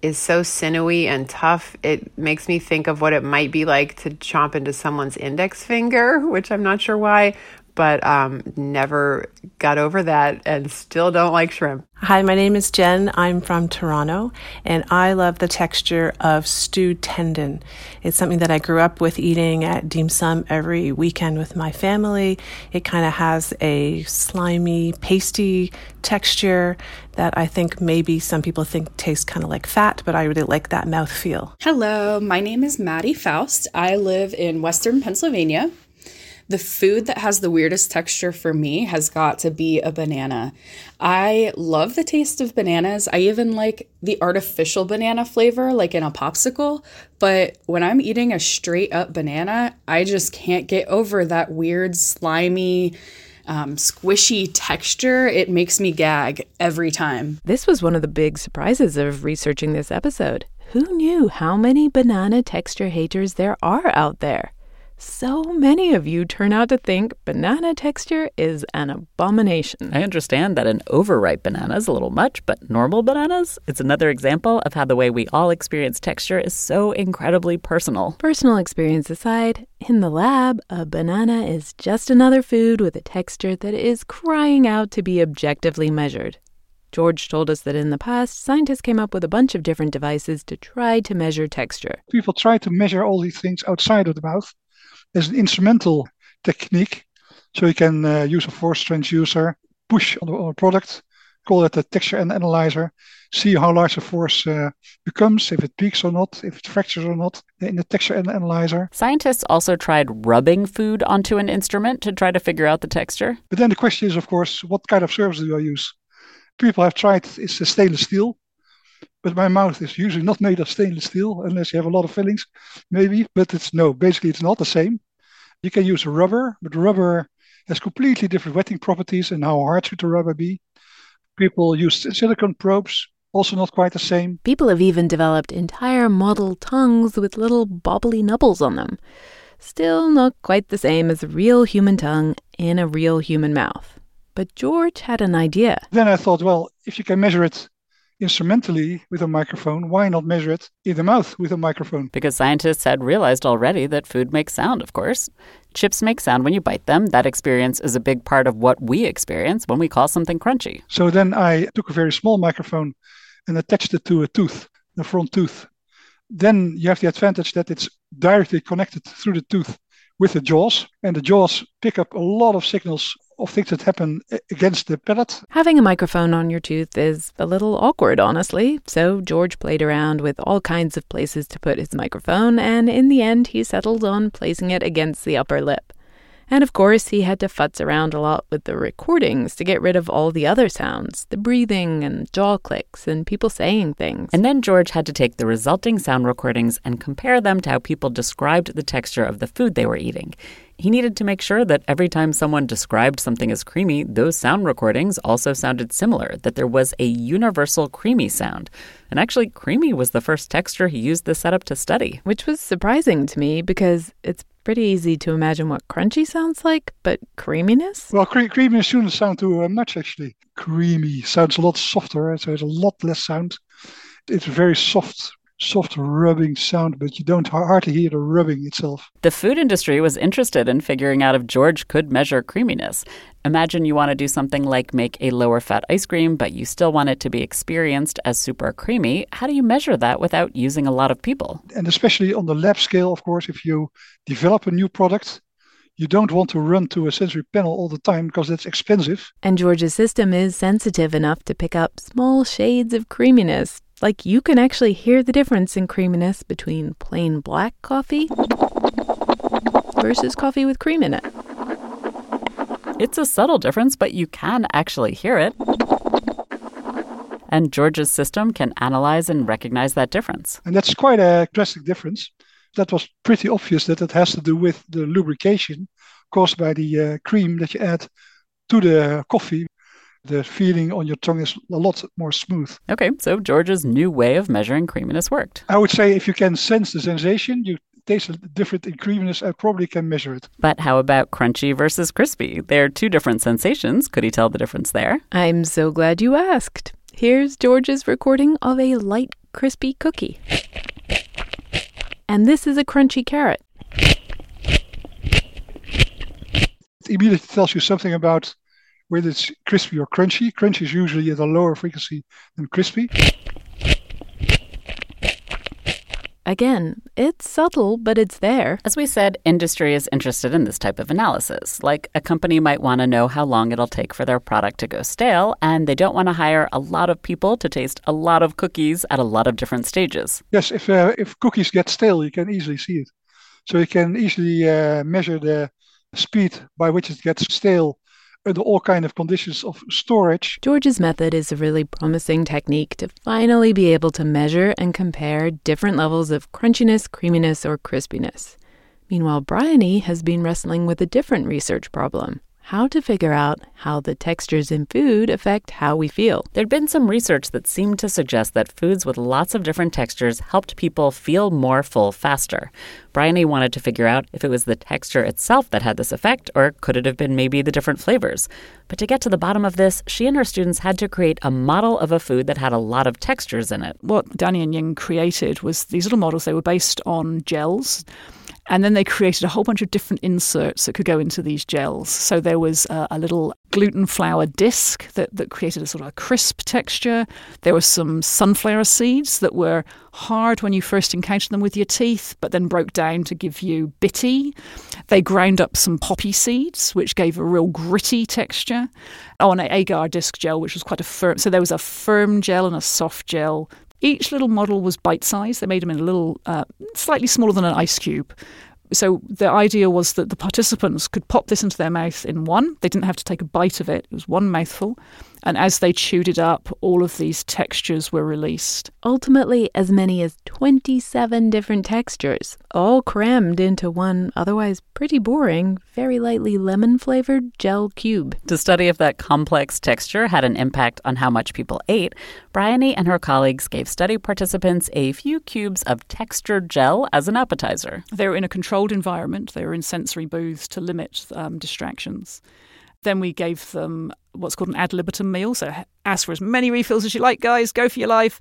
[SPEAKER 17] is so sinewy and tough, it makes me think of what it might be like to chomp into someone's index finger, which I'm not sure why, but um, never got over that and still don't like shrimp.
[SPEAKER 18] Hi, my name is Jen. I'm from Toronto, and I love the texture of stewed tendon. It's something that I grew up with eating at dim sum every weekend with my family. It kind of has a slimy, pasty texture that I think maybe some people think tastes kind of like fat, but I really like that mouth feel.
[SPEAKER 19] Hello, my name is Maddie Faust. I live in Western Pennsylvania. The food that has the weirdest texture for me has got to be a banana. I love the taste of bananas. I even like the artificial banana flavor, like in a popsicle. But when I'm eating a straight up banana, I just can't get over that weird, slimy, um, squishy texture. It makes me gag every time.
[SPEAKER 3] This was one of the big surprises of researching this episode. Who knew how many banana texture haters there are out there? So many of you turn out to think banana texture is an abomination.
[SPEAKER 4] I understand that an overripe banana is a little much, but normal bananas? It's another example of how the way we all experience texture is so incredibly personal.
[SPEAKER 3] Personal experience aside, in the lab, a banana is just another food with a texture that is crying out to be objectively measured. George told us that in the past, scientists came up with a bunch of different devices to try to measure texture.
[SPEAKER 10] People try to measure all these things outside of the mouth there's an instrumental technique. So you can uh, use a force transducer, push on, on a product, call it a texture analyzer, see how large the force uh, becomes, if it peaks or not, if it fractures or not in the texture analyzer.
[SPEAKER 4] Scientists also tried rubbing food onto an instrument to try to figure out the texture.
[SPEAKER 10] But then the question is, of course, what kind of surface do I use? People have tried it's a stainless steel, but my mouth is usually not made of stainless steel unless you have a lot of fillings, maybe. But it's no, basically it's not the same. You can use rubber, but rubber has completely different wetting properties. And how hard should the rubber be? People use silicone probes, also not quite the same.
[SPEAKER 3] People have even developed entire model tongues with little bobbly nubbles on them. Still not quite the same as a real human tongue in a real human mouth. But George had an idea.
[SPEAKER 10] Then I thought, well, if you can measure it instrumentally with a microphone, why not measure it in the mouth with a microphone?
[SPEAKER 4] Because scientists had realized already that food makes sound, of course. Chips make sound when you bite them. That experience is a big part of what we experience when we call something crunchy.
[SPEAKER 10] So then I took a very small microphone and attached it to a tooth, the front tooth. Then you have the advantage that it's directly connected through the tooth with the jaws, and the jaws pick up a lot of signals of things that happen against the palate.
[SPEAKER 3] Having a microphone on your tooth is a little awkward, honestly. So George played around with all kinds of places to put his microphone, and in the end, he settled on placing it against the upper lip. And of course, he had to futz around a lot with the recordings to get rid of all the other sounds the breathing and jaw clicks and people saying things.
[SPEAKER 4] And then George had to take the resulting sound recordings and compare them to how people described the texture of the food they were eating. He needed to make sure that every time someone described something as creamy, those sound recordings also sounded similar, that there was a universal creamy sound. And actually, creamy was the first texture he used this setup to study.
[SPEAKER 3] Which was surprising to me because it's pretty easy to imagine what crunchy sounds like, but creaminess?
[SPEAKER 10] Well, cre- creaminess shouldn't sound too uh, much actually. Creamy sounds a lot softer, so it's a lot less sound. It's very soft soft rubbing sound, but you don't hardly hear the rubbing itself.
[SPEAKER 4] The food industry was interested in figuring out if George could measure creaminess. Imagine you want to do something like make a lower fat ice cream, but you still want it to be experienced as super creamy. How do you measure that without using a lot of people?
[SPEAKER 10] And especially on the lab scale, of course, if you develop a new product, you don't want to run to a sensory panel all the time because that's expensive.
[SPEAKER 3] And George's system is sensitive enough to pick up small shades of creaminess like you can actually hear the difference in creaminess between plain black coffee versus coffee with cream in it.
[SPEAKER 4] It's a subtle difference, but you can actually hear it. And George's system can analyze and recognize that difference.
[SPEAKER 10] And that's quite a drastic difference. That was pretty obvious that it has to do with the lubrication caused by the uh, cream that you add to the coffee the feeling on your tongue is a lot more smooth.
[SPEAKER 4] Okay, so George's new way of measuring creaminess worked.
[SPEAKER 10] I would say if you can sense the sensation, you taste a different in creaminess, I probably can measure it.
[SPEAKER 4] But how about crunchy versus crispy? They're two different sensations. Could he tell the difference there?
[SPEAKER 3] I'm so glad you asked. Here's George's recording of a light, crispy cookie. And this is a crunchy carrot.
[SPEAKER 10] It immediately tells you something about whether it's crispy or crunchy. Crunchy is usually at a lower frequency than crispy.
[SPEAKER 3] Again, it's subtle, but it's there.
[SPEAKER 4] As we said, industry is interested in this type of analysis. Like a company might want to know how long it'll take for their product to go stale, and they don't want to hire a lot of people to taste a lot of cookies at a lot of different stages.
[SPEAKER 10] Yes, if uh, if cookies get stale, you can easily see it. So you can easily uh, measure the speed by which it gets stale Uh, under all kind of conditions of storage.
[SPEAKER 3] George's method is a really promising technique to finally be able to measure and compare different levels of crunchiness, creaminess, or crispiness. Meanwhile, Bryony has been wrestling with a different research problem how to figure out how the textures in food affect how we feel.
[SPEAKER 4] There'd been some research that seemed to suggest that foods with lots of different textures helped people feel more full faster. Bryony wanted to figure out if it was the texture itself that had this effect, or could it have been maybe the different flavors. But to get to the bottom of this, she and her students had to create a model of a food that had a lot of textures in it.
[SPEAKER 9] What Danny and Ying created was these little models, they were based on gels. And then they created a whole bunch of different inserts that could go into these gels. So there was a, a little gluten flour disc that, that created a sort of a crisp texture. There were some sunflower seeds that were hard when you first encountered them with your teeth, but then broke down to give you bitty. They ground up some poppy seeds, which gave a real gritty texture. Oh, and an agar disc gel, which was quite a firm. So there was a firm gel and a soft gel each little model was bite sized. They made them in a little, uh, slightly smaller than an ice cube. So the idea was that the participants could pop this into their mouth in one. They didn't have to take a bite of it. It was one mouthful. And as they chewed it up, all of these textures were released.
[SPEAKER 3] Ultimately, as many as 27 different textures, all crammed into one otherwise pretty boring, very lightly lemon flavored gel cube.
[SPEAKER 4] To study if that complex texture had an impact on how much people ate, Bryony and her colleagues gave study participants a few cubes of textured gel as an appetizer.
[SPEAKER 9] They were in a controlled environment, they were in sensory booths to limit um, distractions. Then we gave them what's called an ad libitum meal. So ask for as many refills as you like, guys. Go for your life.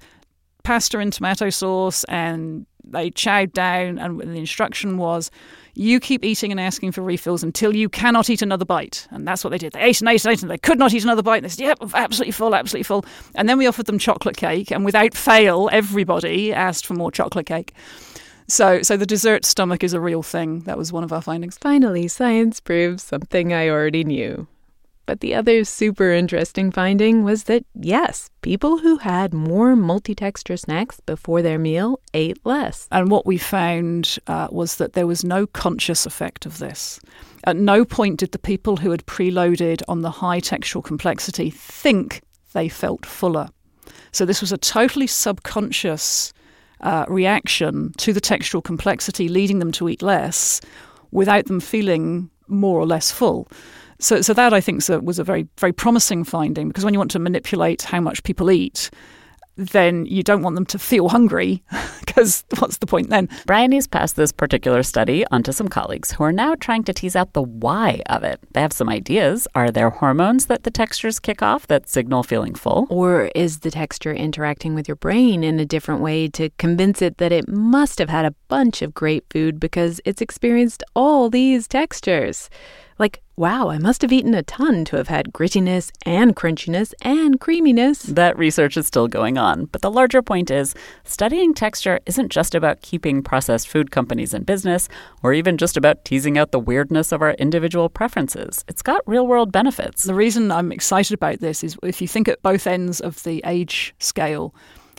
[SPEAKER 9] Pasta and tomato sauce, and they chowed down. And the instruction was, you keep eating and asking for refills until you cannot eat another bite. And that's what they did. They ate and ate and ate, and they could not eat another bite. And they said, "Yep, absolutely full, absolutely full." And then we offered them chocolate cake, and without fail, everybody asked for more chocolate cake. So, so the dessert stomach is a real thing. That was one of our findings.
[SPEAKER 3] Finally, science proves something I already knew. But the other super interesting finding was that yes, people who had more multi-texture snacks before their meal ate less.
[SPEAKER 9] And what we found uh, was that there was no conscious effect of this. At no point did the people who had preloaded on the high textual complexity think they felt fuller. So this was a totally subconscious uh, reaction to the textual complexity, leading them to eat less, without them feeling more or less full. So, so that I think was a very, very promising finding because when you want to manipulate how much people eat, then you don't want them to feel hungry because what's the point then?
[SPEAKER 4] Bryony's passed this particular study onto some colleagues who are now trying to tease out the why of it. They have some ideas. Are there hormones that the textures kick off that signal feeling full?
[SPEAKER 3] Or is the texture interacting with your brain in a different way to convince it that it must have had a bunch of great food because it's experienced all these textures? Like, wow, I must have eaten a ton to have had grittiness and crunchiness and creaminess.
[SPEAKER 4] That research is still going on, but the larger point is studying texture isn't just about keeping processed food companies in business or even just about teasing out the weirdness of our individual preferences. It's got real world benefits.
[SPEAKER 9] The reason I'm excited about this is if you think at both ends of the age scale,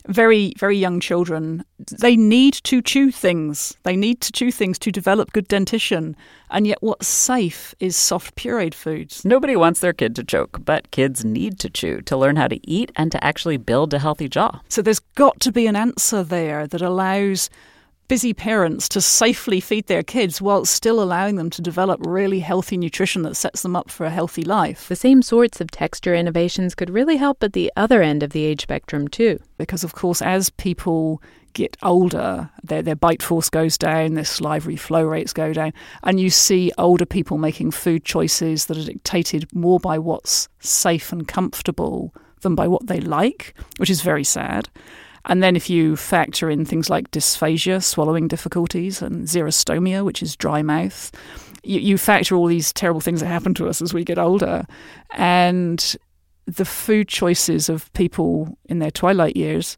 [SPEAKER 9] very, very young children, they need to chew things. They need to chew things to develop good dentition. And yet, what's safe is soft pureed foods.
[SPEAKER 4] Nobody wants their kid to choke, but kids need to chew to learn how to eat and to actually build a healthy jaw.
[SPEAKER 9] So, there's got to be an answer there that allows busy parents to safely feed their kids while still allowing them to develop really healthy nutrition that sets them up for a healthy life.
[SPEAKER 3] The same sorts of texture innovations could really help at the other end of the age spectrum, too.
[SPEAKER 9] Because, of course, as people get older, their, their bite force goes down, their salivary flow rates go down, and you see older people making food choices that are dictated more by what's safe and comfortable than by what they like, which is very sad. And then if you factor in things like dysphagia, swallowing difficulties, and xerostomia, which is dry mouth, you, you factor all these terrible things that happen to us as we get older. And the food choices of people in their twilight years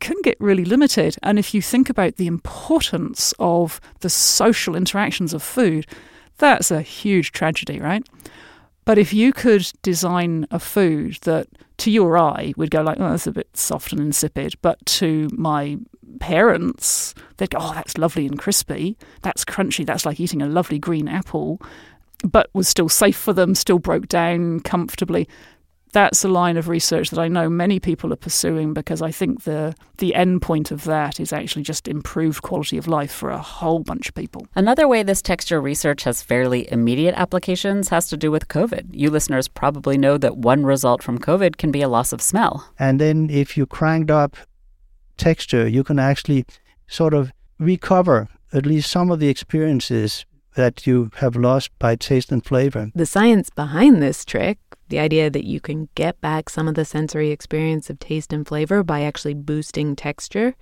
[SPEAKER 9] can get really limited. And if you think about the importance of the social interactions of food, that's a huge tragedy, right? But if you could design a food that to your eye would go like, oh, that's a bit soft and insipid, but to my parents, they'd go, oh, that's lovely and crispy. That's crunchy. That's like eating a lovely green apple, but was still safe for them, still broke down comfortably that's a line of research that I know many people are pursuing because I think the the end point of that is actually just improved quality of life for a whole bunch of people.
[SPEAKER 4] Another way this texture research has fairly immediate applications has to do with COVID. You listeners probably know that one result from COVID can be a loss of smell.
[SPEAKER 11] And then if you cranked up texture, you can actually sort of recover at least some of the experiences that you have lost by taste and flavor.
[SPEAKER 3] The science behind this trick the idea that you can get back some of the sensory experience of taste and flavor by actually boosting texture,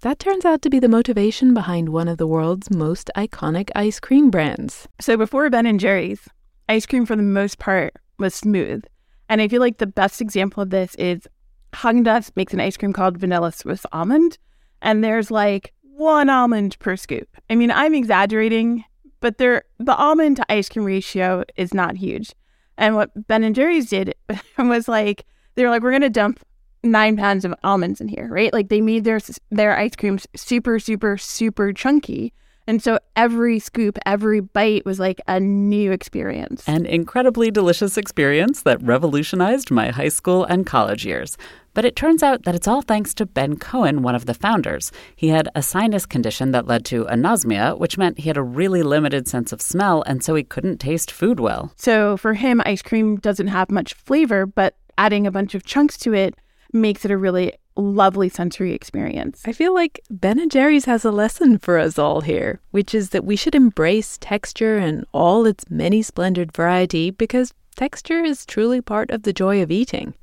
[SPEAKER 3] that turns out to be the motivation behind one of the world's most iconic ice cream brands.
[SPEAKER 2] So before Ben and Jerry's, ice cream for the most part was smooth. And I feel like the best example of this is Haagen-Dazs makes an ice cream called Vanilla Swiss Almond, and there's like one almond per scoop. I mean, I'm exaggerating, but the almond to ice cream ratio is not huge. And what Ben and Jerry's did was like they were like, we're gonna dump nine pounds of almonds in here, right? Like they made their their ice creams super, super, super chunky. And so every scoop, every bite was like a new experience.
[SPEAKER 4] An incredibly delicious experience that revolutionized my high school and college years. But it turns out that it's all thanks to Ben Cohen, one of the founders. He had a sinus condition that led to anosmia, which meant he had a really limited sense of smell, and so he couldn't taste food well.
[SPEAKER 2] So for him, ice cream doesn't have much flavor, but adding a bunch of chunks to it makes it a really lovely sensory experience.
[SPEAKER 3] I feel like Ben and Jerry's has a lesson for us all here, which is that we should embrace texture and all its many splendid variety because texture is truly part of the joy of eating.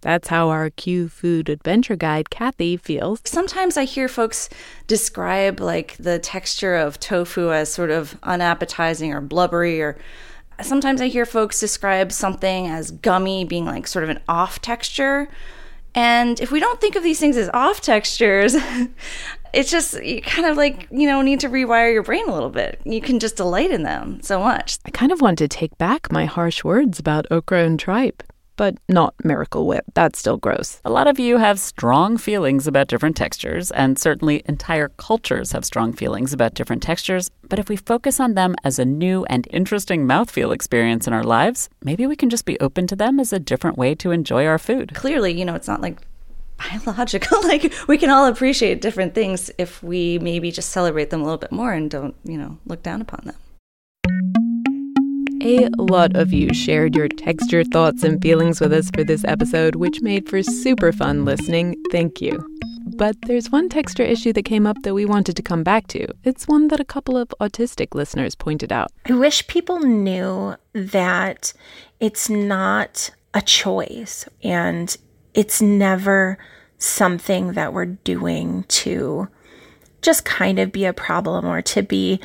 [SPEAKER 3] That's how our Q Food Adventure Guide, Cathy, feels.
[SPEAKER 5] Sometimes I hear folks describe like the texture of tofu as sort of unappetizing or blubbery, or sometimes I hear folks describe something as gummy, being like sort of an off texture. And if we don't think of these things as off textures, it's just you kind of like, you know, need to rewire your brain a little bit. You can just delight in them so much.
[SPEAKER 3] I kind of want to take back my harsh words about okra and tripe but not Miracle Whip. That's still gross.
[SPEAKER 4] A lot of you have strong feelings about different textures, and certainly entire cultures have strong feelings about different textures. But if we focus on them as a new and interesting mouthfeel experience in our lives, maybe we can just be open to them as a different way to enjoy our food.
[SPEAKER 5] Clearly, you know, it's not like biological. like we can all appreciate different things if we maybe just celebrate them a little bit more and don't, you know, look down upon them.
[SPEAKER 3] A lot of you shared your texture thoughts and feelings with us for this episode, which made for super fun listening. Thank you. But there's one texture issue that came up that we wanted to come back to. It's one that a couple of autistic listeners pointed out.
[SPEAKER 13] I wish people knew that it's not a choice and it's never something that we're doing to just kind of be a problem or to be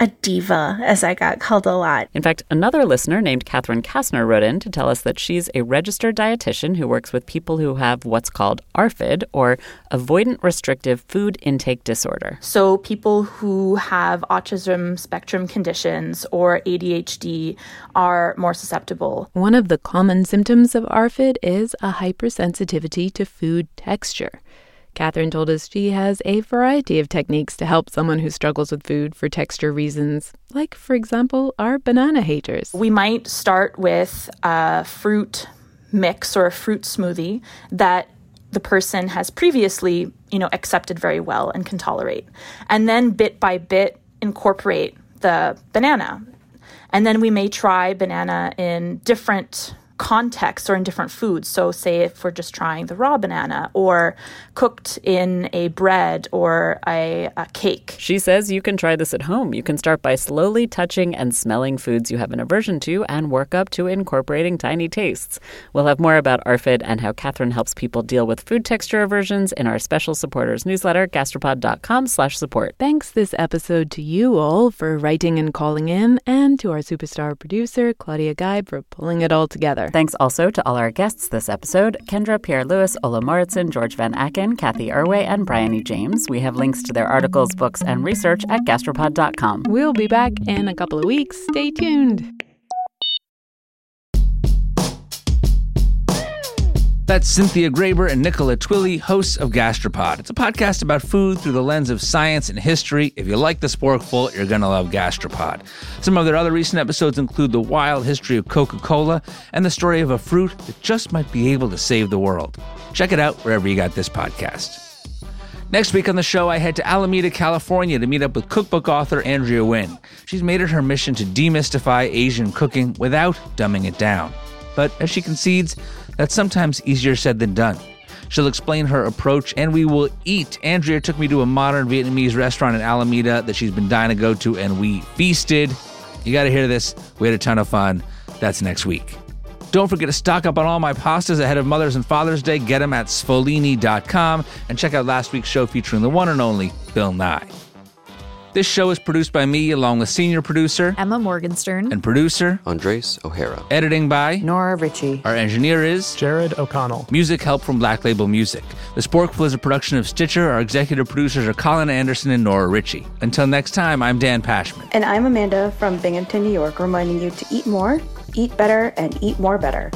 [SPEAKER 13] a diva, as I got called a lot.
[SPEAKER 4] In fact, another listener named Catherine Kastner wrote in to tell us that she's a registered dietitian who works with people who have what's called ARFID, or Avoidant Restrictive Food Intake Disorder.
[SPEAKER 20] So, people who have autism spectrum conditions or ADHD are more susceptible.
[SPEAKER 3] One of the common symptoms of ARFID is a hypersensitivity to food texture. Catherine told us she has a variety of techniques to help someone who struggles with food for texture reasons, like, for example, our banana haters.
[SPEAKER 20] We might start with a fruit mix or a fruit smoothie that the person has previously, you know, accepted very well and can tolerate. And then bit by bit incorporate the banana. And then we may try banana in different contexts or in different foods. So, say if we're just trying the raw banana or cooked in a bread or a, a, cake.
[SPEAKER 4] She says you can try this at home. You can start by slowly touching and smelling foods you have an aversion to and work up to incorporating tiny tastes. We'll have more about ARFID and how Catherine helps people deal with food texture aversions in our special supporters newsletter, gastropod.com slash support.
[SPEAKER 3] Thanks this episode to you all for writing and calling in, and to our superstar producer, Claudia Geib, for pulling it all together.
[SPEAKER 4] Thanks also to all our guests this episode Kendra Pierre Louis, Ole Mouritsen, George Van Aken, Cathy Erway, and Bryony James. We have links to their articles, books, and research at gastropod.com.
[SPEAKER 3] We'll be back in a couple of weeks. Stay tuned.
[SPEAKER 1] That's Cynthia Graber and Nicola Twilley, hosts of Gastropod. It's a podcast about food through the lens of science and history. If you like the sporkful, you're going to love Gastropod. Some of their other recent episodes include the wild history of Coca Cola and the story of a fruit that just might be able to save the world. Check it out wherever you got this podcast. Next week on the show, I head to Alameda, California to meet up with cookbook author Andrea Nguyen. She's made it her mission to demystify Asian cooking without dumbing it down. But as she concedes, that's sometimes easier said than done. She'll explain her approach and we will eat. Andrea took me to a modern Vietnamese restaurant in Alameda that she's been dying to go to, and we feasted. You got to hear this. We had a ton of fun. That's next week. Don't forget to stock up on all my pastas ahead of Mother's and Father's Day. Get them at sfoglini.com and check out last week's show featuring the one and only Bill Nye. This show is produced by me, along with senior producer
[SPEAKER 21] Emma Morgenstern
[SPEAKER 1] and producer
[SPEAKER 22] Andres O'Hara.
[SPEAKER 1] Editing by
[SPEAKER 21] Nora Ritchie.
[SPEAKER 1] Our engineer is
[SPEAKER 23] Jared O'Connell.
[SPEAKER 1] Music help from Black Label Music. The Sporkful is a production of Stitcher. Our executive producers are Colin Anderson and Nora Ritchie. Until next time, I'm Dan Pashman.
[SPEAKER 24] And I'm Amanda from Binghamton, New York, reminding you to eat more, eat better, and eat more better.